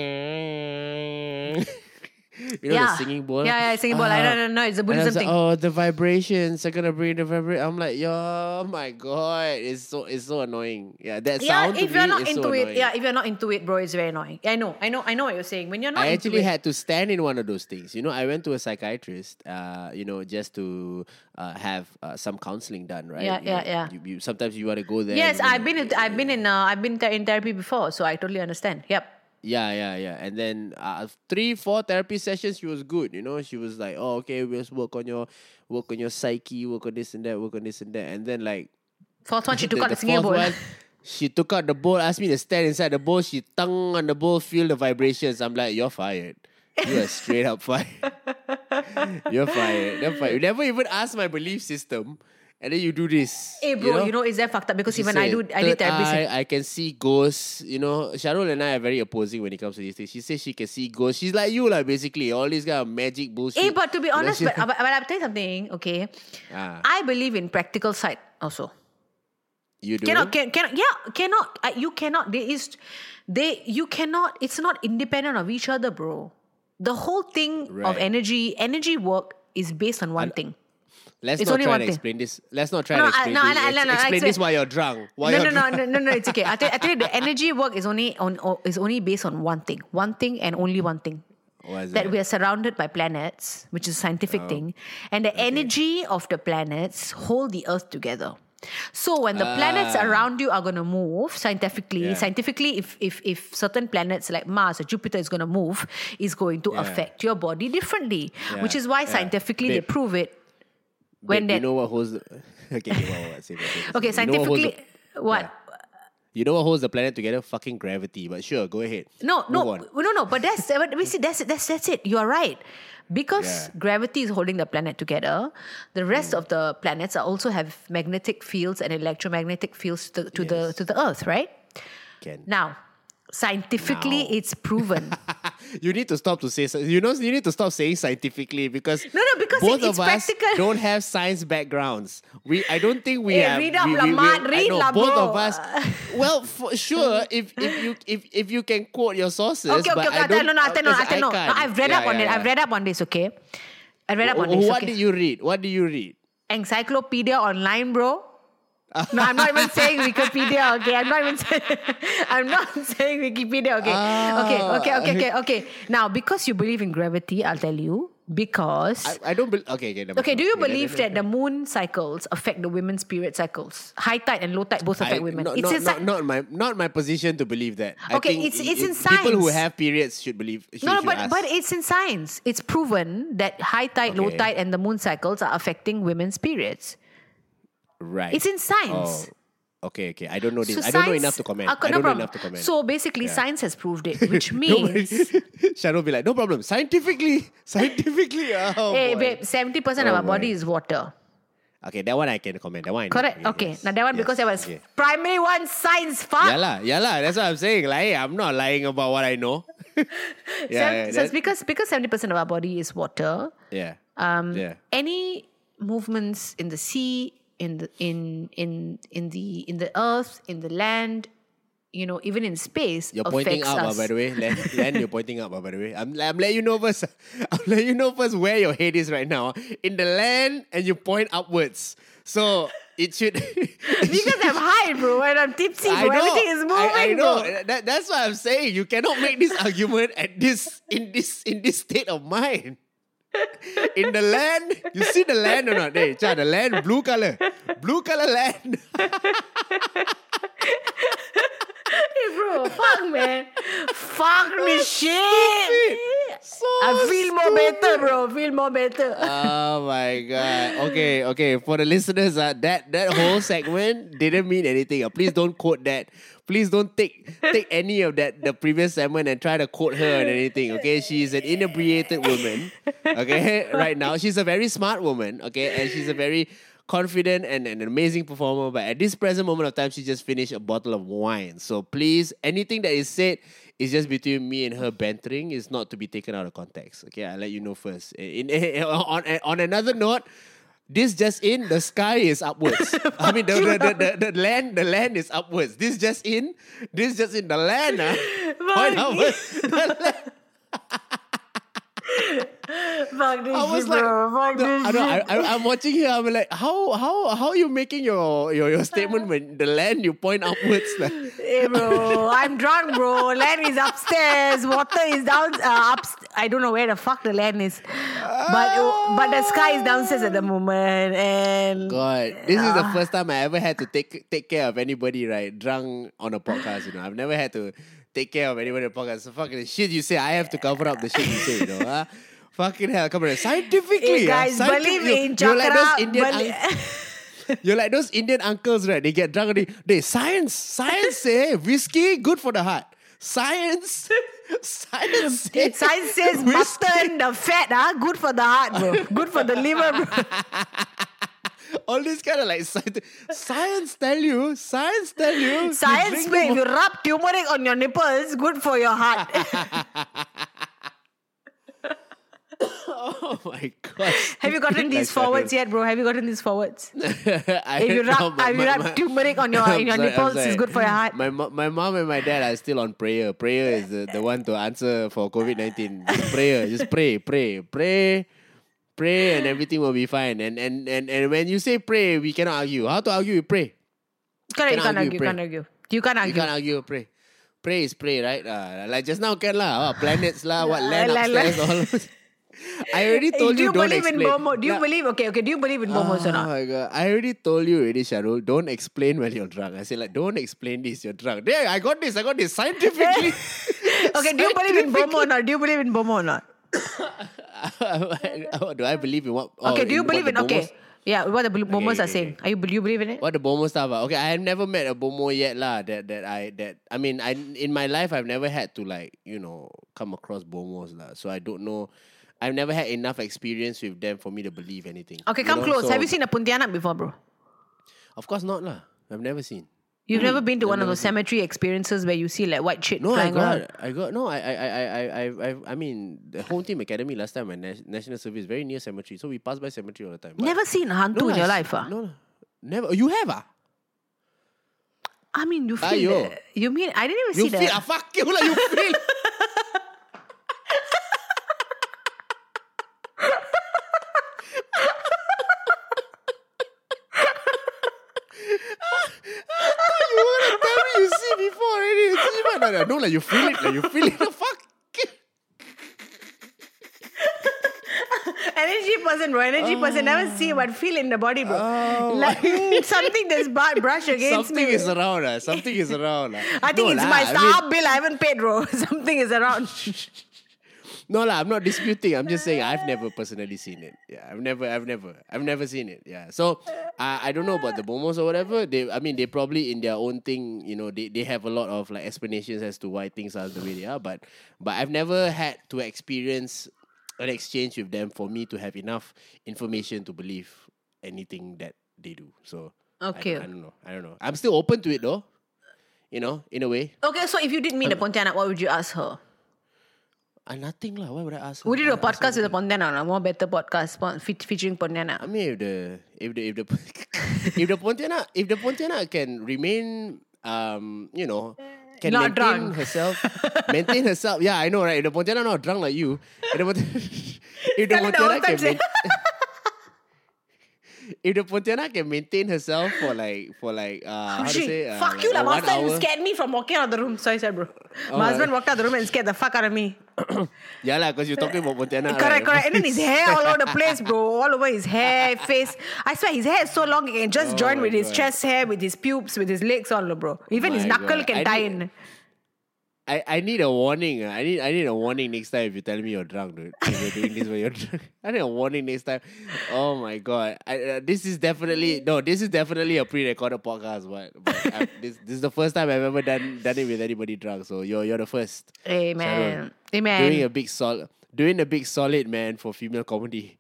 You know
yeah.
the singing bowl?
Yeah, yeah, singing bowl. I
Ah.
don't know. It's a Buddhism
was like,
thing.
oh, the vibrations are gonna bring the vibration. I'm like, yo, oh my god, it's so it's so annoying. Yeah, that
yeah,
sound
if you're not
is so
into it,
annoying.
yeah, if you're not into it, bro, it's very annoying. I know, I know, I know what you're saying. When you're not
I
into
actually
it,
had to stand in one of those things. You know, I went to a psychiatrist, uh, you know, just to uh, have uh, some counseling done, right?
Yeah,
You
yeah,
know,
yeah.
You, you, sometimes you want to go there.
Yes, I've been in, I've been in uh, I've been in therapy before, so I totally understand. Yep.
Yeah, yeah, yeah. And then uh, three, four therapy sessions, she was good. You know, she was like, "Oh, okay, we'll just work on your, work on your psyche, work on this and that, work on this and that." And then like
Fourth one, she took out the, singing bowl.
one, she took out the bowl, asked me to stand inside the bowl. She tongue on the bowl, feel the vibrations. I'm like, you're fired. You are straight up fired. you're fired. You're fired. You never even asked my belief system, and then you do this.
Hey, bro, you know, is that fucked up? Because
She
even I do, I did
"Third
therapy.
eye, I can see ghosts. You know, Sharul and I are very opposing when it comes to these things. She says she can see ghosts. She's like you, like basically all these kind of magic bullshit.
Hey, but to be honest, but, but, but I'll tell you something, okay?
Ah.
I believe in practical side also.
you do.
Cannot, can, cannot, yeah, cannot. Uh, you cannot. There is, they, you cannot. It's not independent of each other, bro. The whole thing of energy, energy work is based on one thing.
Let's
It's
not try to
thing.
explain this. Let's not try
No,
to
I-
explain
no,
this.
I- I- no, no, I
explain this while you're drunk. While
No,
you're
no, no, no, no, no. It's okay. I tell, I tell you, the energy work is only on is only based on one thing, one thing and only one thing. That
that?
we are surrounded by planets, which is a scientific
Oh.
thing, and the energy of the planets hold the Earth together. So when the planets
Ah.
around you are going to move scientifically,
Yeah.
scientifically, if if if certain planets like Mars or Jupiter is going to move, is going to
Yeah.
affect your body differently, which is why
yeah.
scientifically they
Babe.
prove it. When
Babe, you know what holds the okay, okay, what, what, say, what, say,
okay,
say. You know what
scientifically,
the-
what?
You know what holds the planet together? Fucking gravity. But sure, go ahead.
No, no,
on.
no, no. But that's but we see that's that's that's it. You are right. Because
Yeah.
gravity is holding the planet together, the rest
Hmm.
of the planets also have magnetic fields and electromagnetic fields to, to the to the Earth, right?
Can
Now, scientifically,
Now.
it's proven.
you need to stop to say you know you need to stop saying scientifically because
No, no, because
both
it- it's
of us
practical.
don't have science backgrounds. We I don't think we
Hey,
have.
read up
we,
lah,
we, I
read
know, both of us. Well, for sure, if if you if if you can quote your sources,
okay,
but
okay, okay.
I don't.
no, no, no, I no. I've read
Yeah,
up on
yeah,
it. I've read up on this. Okay, I read up on
Wh-
this.
What
okay?
did you read? What did you read?
Encyclopedia online, bro. No, I'm not even saying Wikipedia. Okay, I'm not even saying. I'm not saying Wikipedia. Okay, okay,
Ah.
okay, okay, okay, okay. Now, because you believe in gravity, I'll tell you. Because
I, I don't believe. Okay, okay.
okay, do you believe that the moon cycles affect the women's period cycles? High tide and low tide both affect
I-
women.
Not,
it's
not,
inside.
not, not my not my position to believe that. I
Okay,
think
it's- it's in
i- People who have periods should believe. Should,
no, no, but
ask.
but it's in science. It's proven that high tide, low tide, and the moon cycles are affecting women's periods.
Right.
It's in science.
Oh, okay, okay. I don't know this.
So
I don't know enough to comment.
Uh,
I
no
don't know
problem.
enough to comment.
So basically,
Yeah.
science has proved it, which means.
Sharul will be like, no problem. Scientifically, scientifically. Oh,
Hey,
boy.
babe, 70% of
Oh,
our body is water.
Okay, that one I can comment. That one.
Correct? Okay. Now, that one,
Yes,
because that was
okay.
primary one science, fuck.
Yeah lah, yeah lah. That's what I'm saying. Like, I'm not lying about what I know. yeah,
Seven-
yeah,
so it's because, because 70% of our body is water.
yeah.
Um,
yeah.
Any movements in the sea, in the in in in the in the earth, in the land, you know, even in space,
You're pointing up,
us.
by the way. Land, Len, you're pointing up, by the way. I'm, I'm letting you know first. I'm letting you know first where your head is right now. In the land, and you point upwards. So it should.
because I'm high, bro, and I'm tipsy, bro.
know.
Everything is moving,
I, I know.
bro.
That, that's what I'm saying. You cannot make this argument at this in this in this state of mind. In the land, you see the land or not? Hey, Cha, the land, blue color, blue color land.
Hey, bro, fuck, man. fuck this shit.
So
I feel more better, bro. Feel more better.
Oh my god. Okay, okay. For the listeners, uh, that that whole segment didn't mean anything. Uh, please don't quote that. Please don't take take any of that the previous segment and try to quote her and anything. Okay, she's an inebriated woman. Okay, right now she's a very smart woman. Okay, and she's a very confident and an amazing performer, but at this present moment of time, she just finished a bottle of wine. So please, anything that is said is just between me and her bantering. is not to be taken out of context. Okay, I'll let you know first. Eh, in, eh, eh, on, on another note, this just in, the sky is upwards. I mean, the, the, the, the, the land, the land is upwards. This just in, this just in, the land, uh, point upwards. The land.
Fuck this
I was like.
Fuck
no, I know, I, I'm watching here. I'm like, how, how, how are you making your, your, your statement when the land you point upwards? Like,
Hey, bro, I'm drunk, bro. Land is upstairs. Water is down. Uh, up. I don't know where the fuck the land is, but but the sky is downstairs at the moment. And
God, this is the
Ah.
first time I ever had to take take care of anybody, right? Drunk on a podcast, you know. I've never had to take care of anybody on a podcast. So fucking shit you say, I have to cover up the shit you say, you know. Huh? Fucking hell, come on. Scientifically,
Hey,
ah,
guys, believe
you-
in
you're like those. Indian unc- You're like those Indian uncles, right? They get drunk and they, they science, science say whiskey good for the heart. Science, science say
Science says
whiskey-
mutton, the fat, ah, good for the heart, bro. Good for the liver, bro.
all this kind of like science, science tell you, science tell you. you
Science if you rub turmeric on your nipples, good for your heart.
Oh my god!
Have you gotten these forwards yet, bro? Have you gotten these forwards? If you rub, if you rub
my-
turmeric on your
I'm
in your
sorry,
nipples, it's good for your heart.
My my mom and my dad are still on prayer. Prayer is the, the one to answer for COVID nineteen. Just prayer, just pray, pray, pray, pray, and everything will be fine. And and and and when you say pray, we cannot argue. How to argue? You pray.
Correct, you
Can
can't
argue,
argue, can't argue. You can't argue.
You can't argue. Pray. Pray is pray, right? Uh, like just now can lah. Oh, planets lah. What land
La- la-
upstairs? all. I already told
do
you,
you
don't
believe in
explain.
Bomo? Do you
Nah.
believe? Okay, okay. Do you believe in Bomos or
Oh
not?
my god! I already told you already, Sharul. Don't explain when you're drunk. I said like, don't explain this. You're drunk. There, I got this. I got this scientifically.
Okay, do you believe in Bomo or not? Do you believe in Bomo or not?
do I believe in what? oh,
Okay, do you believe in? Okay, yeah, what the Bomos
okay,
are saying.
okay.
Are you do you believe in it?
What the Bomo stuff? ah? Okay, I have never met a Bomo yet lah. That that I that I mean, I in my life I've never had to like you know come across Bomos lah. So I don't know. I've never had enough experience with them for me to believe anything.
Okay, come
know?
close.
So-
Have you seen a Pontianak before, bro?
Of course not lah. I've never seen.
You've never been to
I've
one of
never
those
seen.
cemetery experiences where you see like white shit
No, I
flying
got,
around.
I got no. I, I, I, I, I, I, I mean, the Home Team Academy last time, my nas- national service very near cemetery, so we pass by cemetery all the time. But-
Never seen a hantu
No
in your life, ah?
No, no, never. You have ah?
I mean, you feel.
Aiyo.
that- You mean I didn't even
You
see
feel?
that.
Ah, fuck you lah. You feel? you want to tell me you see before already? See, man? No, like you feel it, like you feel it. The fuck.
Energy person, bro. Energy person. Never see but feel in the body, bro.
Oh.
like mm, something that's bar- brush against
Something
me.
is around, ah. Something is around. ah.
I think
No
it's my
I mean-
bill I haven't paid, bro. Something is around.
No lah, I'm not disputing. I'm just saying I've never personally seen it. Yeah, I've never, I've never, I've never seen it. Yeah, so I I don't know about the bomos or whatever. They, I mean, they probably in their own thing. You know, they, they have a lot of like explanations as to why things are the way they are. But but I've never had to experience an exchange with them for me to have enough information to believe anything that they do. So
Okay.
I don't, know. I don't know. I'm still open to it though. You know, in a way.
Okay, so if you didn't meet a Pontianak, what would you ask her?
Uh, nothing lah. Why would I ask? her?
Would you do a
I
podcast with a Pontianak? A more better podcast featuring Pontianak?
I mean, if the if the if the if the Pontianak if the Pontianak can remain, um, you know, can
Not
maintain
drunk.
herself, maintain herself. Yeah, I know, right? If the Pontianak not drunk like you, if the, Ponti- if the
the old
can
times, eh?
main- if the Pontianak can maintain herself for like for like uh, how to say uh,
fuck
like
you,
one
Master, you scared me from walking out of the room. Sorry, sorry, bro.
Oh,
My husband
right.
walked out of the room and scared the fuck out of me.
Yeah lah, because you're talking about Pontianak.
correct,
right?
correct. And then his hair all over the place, bro. All over his hair, face. I swear, his hair is so long, it can just
Oh
join
my
with his chest hair, with his pubes, with his legs, all, bro. Even his knuckle
God.
can
I
tie
need-
in.
I, I need a warning. ah. I need I need a warning next time if you tell me you're drunk, dude. If you're doing this when you're drunk. I need a warning next time. Oh my god. I, uh, this is definitely no. This is definitely a pre-recorded podcast. But, but I, this this is the first time I've ever done done it with anybody drunk. So you're you're the first.
Amen. man. Amen.
Doing a big solid, doing a big solid man for female comedy.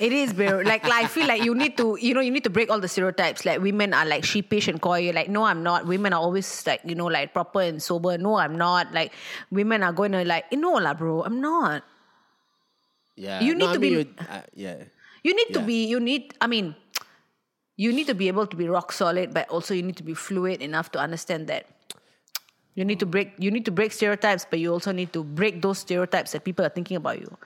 It is, bro. Like, like I feel like you need to, you know, you need to break all the stereotypes. Like women are like sheepish and coy. You're like, no, I'm not. Women are always like, you know, like proper and sober. No, I'm not. Like women are going to like, no, lah, bro, I'm not.
Yeah,
You
no,
need
I
to
mean,
be-
you- uh, yeah.
You need to be. You need. I mean, you need to be able to be rock solid, but also you need to be fluid enough to understand that. You need to break. You need to break stereotypes, but you also need to break those stereotypes that people are thinking about you,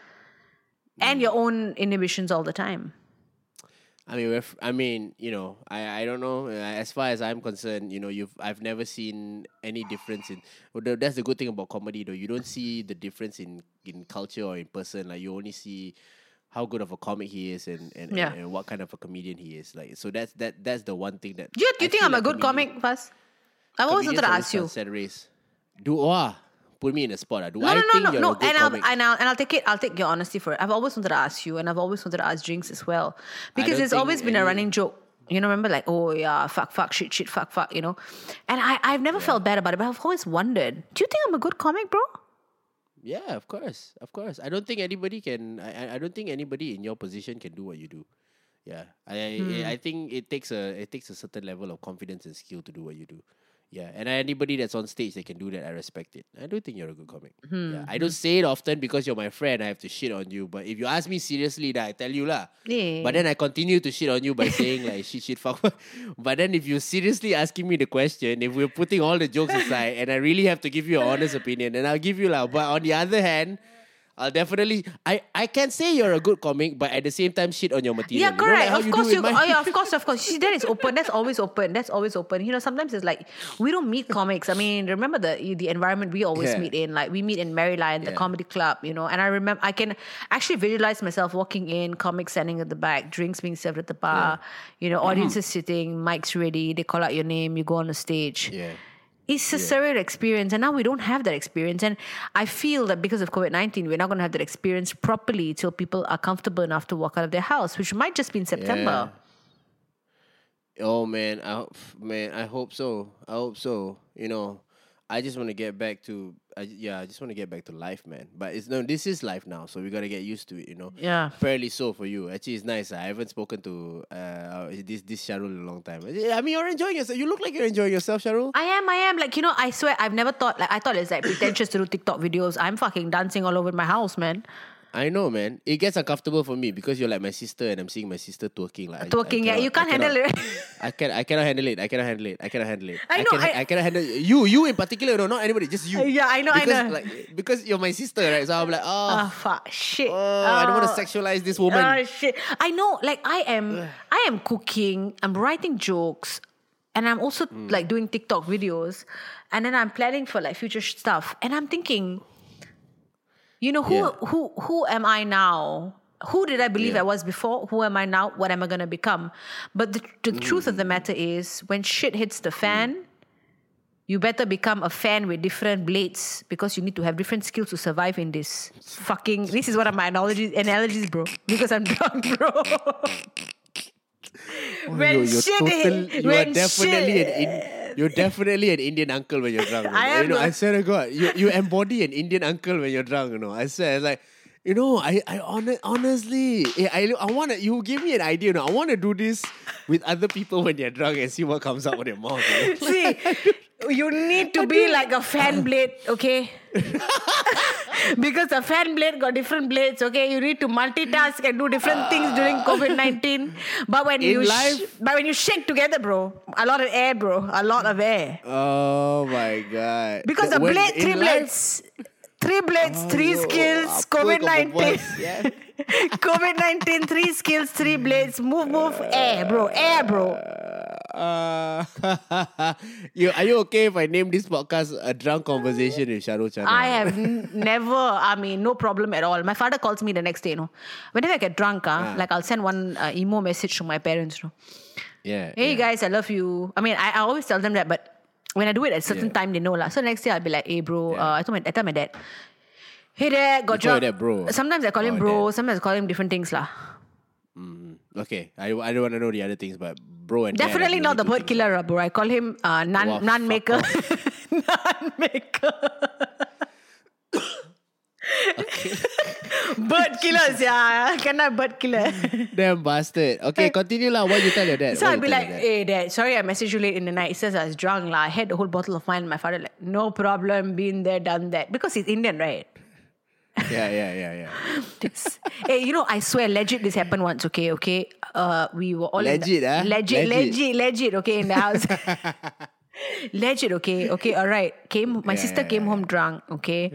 and your own inhibitions all the time.
I mean, I mean, you know, I, I don't know. Uh, as far as I'm concerned, you know, you've I've never seen any difference in. Well, that's the good thing about comedy, though. You don't see the difference in in culture or in person. Like you only see how good of a comic he is and and,
Yeah.
and, and what kind of a comedian he is. Like so, that's that that's the one thing that.
Do you, do you think I'm a
like
good
comedian-
comic, Faz? I've always wanted to ask you.
set race. Do ah, put me in a spot. ah. Do
No,
I
no,
think
no, no, no. And I'll, and I'll and I'll take it. I'll take your honesty for it. I've always wanted to ask you, and I've always wanted to ask Jinx as well, because there's always been a running joke. You know, remember like, oh yeah, fuck, fuck, shit, shit, fuck, fuck. You know, and I I've never felt bad about it, but I've always wondered. Do you think I'm a good comic, bro?
Yeah, of course, of course. I don't think anybody can. I, I- I don't think anybody in your position can do what you do. Yeah, I,
Hmm.
I, I think it takes a it takes a certain level of confidence and skill to do what you do. Yeah, and anybody that's on stage that can do that, I respect it. I do think you're a good comic.
Hmm.
Yeah, I don't say it often because you're my friend. I have to shit on you. But if you ask me seriously, then I tell you lah.
Yeah.
But then I continue to shit on you by saying like shit, shit, fuck. fuck. But then if you're seriously asking me the question, if we're putting all the jokes aside, and I really have to give you an honest opinion, then I'll give you lah. But on the other hand, I'll definitely I I can say you're a good comic, but at the same time shit on your
Yeah,
material. You know, like
correct. of
you
course, you. Oh yeah, of course, of course. See, that is open. That's always open. That's always open. You know, sometimes it's like we don't meet comics. I mean, remember the the environment we always
Yeah.
meet in. Like we meet in Merry Lion, the
Yeah.
comedy club. You know, and I remember I can actually visualize myself walking in, comics standing at the back, drinks being served at the bar. You know, audiences mm-hmm. sitting, mics ready. They call out your name. You go on the stage.
Yeah.
It's a surreal experience, and now we don't have that experience. And I feel that because of COVID nineteen, we're not going to have that experience properly till people are comfortable enough to walk out of their house, which might just be in September.
Oh man, I hope, man, I hope so. I hope so. You know, I just want to get back to, I, yeah, I just want to get back to life, man. But it's no, this is life now, so we gotta get used to it. You know.
Yeah.
Fairly so for you. Actually, it's nice. I haven't spoken to uh this this Sharul in a long time. I mean, you're enjoying yourself. You look like you're enjoying yourself, Sharul.
I am, I am. Like, you know, I swear I've never thought like I thought it's like pretentious to do TikTok videos. I'm fucking dancing all over my house, man.
I know, man. It gets uncomfortable for me because you're like my sister, and I'm seeing my sister twerking. Like I- I
Twerking, yeah.
cannot-
You can't
cannot-
handle it.
I can I cannot handle it. I cannot handle it. I cannot handle it.
I know,
Can,
I-
I, cannot handle you. You in particular, no, not anybody. Just you.
Yeah, I know, I
because,
know.
Like because you're my sister, right? So I'm like, oh,
Oh fuck shit.
oh, I don't want to
Oh.
sexualize this woman.
Oh shit! I know, like I am, I am cooking. I'm writing jokes, and I'm also
Hmm.
like doing TikTok videos, and then I'm planning for like future stuff. And I'm thinking, you know, who
Yeah.
who who am I now? Who did I believe
Yeah.
I was before? Who am I now? What am I gonna become? But the, the mm. truth of the matter is, when shit hits the mm. fan. You better become a fan with different blades because you need to have different skills to survive in this fucking. This is one of my analogies, analogies, bro. Because I'm drunk, bro. Oh, when
you're, you're
shit,
total-
hit-
you are
when
definitely
shit,
an in, you're definitely an Indian uncle when you're drunk.
I am
You know, I swear to God, you you embody an Indian uncle when you're drunk. You know, I swear, like. You know, I, I hon- honestly, eh, I, I want to, you give me an idea. You know, I want to do this with other people when they're drunk and see what comes out of their mouth. you know.
See, you need to be like a fan blade, okay? because a fan blade got different blades, okay? You need to multitask and do different things during COVID nineteen. But when
In
you, sh- but when you shake together, bro, a lot of air, bro, a lot of air.
Oh my god!
Because the
When-
blade,
in
three
life-
blades, three blades, three
Oh,
skills, COVID
19. yeah?
COVID 19, three skills, three blades, move, move, air, bro, air, bro.
Uh, you, are you okay if I name this podcast a drunk conversation with Sharul Channa?
I have n- never, I mean, no problem at all. My father calls me the next day, you know. Whenever I get drunk, uh, like I'll send one uh, emo message to my parents, you know.
Yeah.
Hey
yeah.
guys, I love you. I mean, I, I always tell them that, but when I do it at a certain
Yeah.
time, they know lah. So next year I'll be like, hey bro,
Yeah.
uh, I told my, I tell my dad, hey dad, got
You call dad bro?
Sometimes I call him
Oh,
bro.
dad.
Sometimes I call him different things lah.
Okay, I, I don't want to know the other things, but bro and dad
Definitely not the bird killer, bro. I call him uh, nan
Wow,
nan maker. nan maker. bird killers, yeah. Kena bird killer.
Damn bastard. Okay, continue lah. What you tell your dad?
So I'd be like, hey dad, sorry I messaged you late in the night. He says I was drunk. lah. I had the whole bottle of wine. My father like, no problem, been there, done that. Because he's Indian, right?
Yeah, yeah, yeah, yeah.
hey, you know, I swear, legit, this happened once. Okay, okay. Uh, we were all
Legit,
the,
ah?
legit,
Legit.
legit, legit. Okay, in the house. Legit. Okay, okay. All right. Came. My
Yeah,
sister
yeah,
came
yeah.
home drunk. Okay.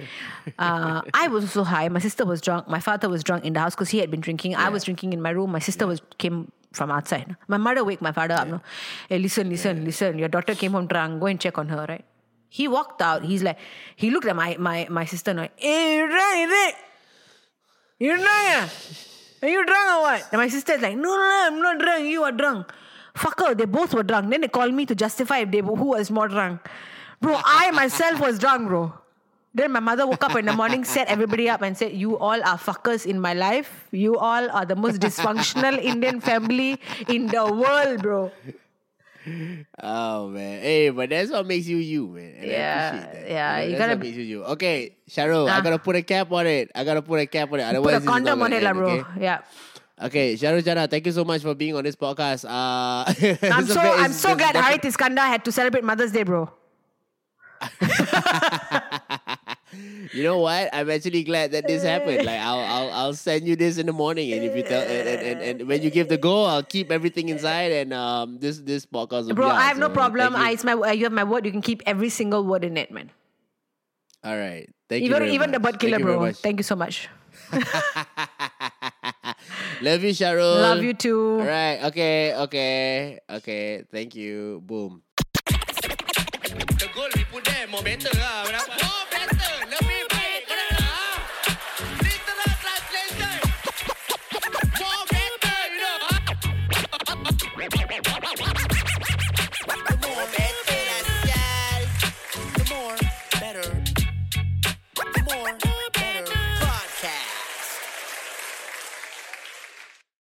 Uh, I was also high. My sister was drunk. My father was drunk in the house because he had been drinking. I was drinking in my room. My sister was came from outside. My mother wake my father up. No, hey, listen, listen, listen. Your daughter came home drunk. Go and check on her. Right. He walked out. He's like, he looked at my my my sister. No, hey, you drunk, is it? You drunk? ah? Are you drunk or what? And my sister's like, no, no, no, I'm not drunk. You are drunk. Fucker, they both were drunk. Then they called me to justify if they who was more drunk. Bro, I myself was drunk, bro. Then my mother woke up in the morning, set everybody up, and said, "You all are fuckers in my life. You all are the most dysfunctional Indian family in the world, bro."
Oh man, hey, but that's what makes you you, man. And
Yeah,
appreciate that.
yeah,
know,
you
that's
gotta
what
be-
makes you you. Okay, Sharul, I
Ah.
gotta put a cap on it. I gotta put a cap on it.
Put
Otherwise,
a
is not
condom on it,
end,
bro.
okay?
Yeah.
Okay, Sharul Channa, thank you so much for being on this podcast. Uh,
I'm so
very-
I'm so glad Harith Iskandar had to celebrate Mother's Day, bro.
You know what? I'm actually glad that this happened. Like I'll I'll I'll send you this in the morning, and if you tell and, and, and, and when you give the go, I'll keep everything inside, and um this this podcast will
Bro, I have no problem. I,
you.
it's my uh, you have my word. You can keep every single word in it, man.
All right, thank you.
Even
very
even the
much.
bird killer,
Thank
bro. Thank you so much.
Love you, Sharul.
Love you too.
All right. Okay. Okay. Okay. Thank you. Boom.
The goal we put there more better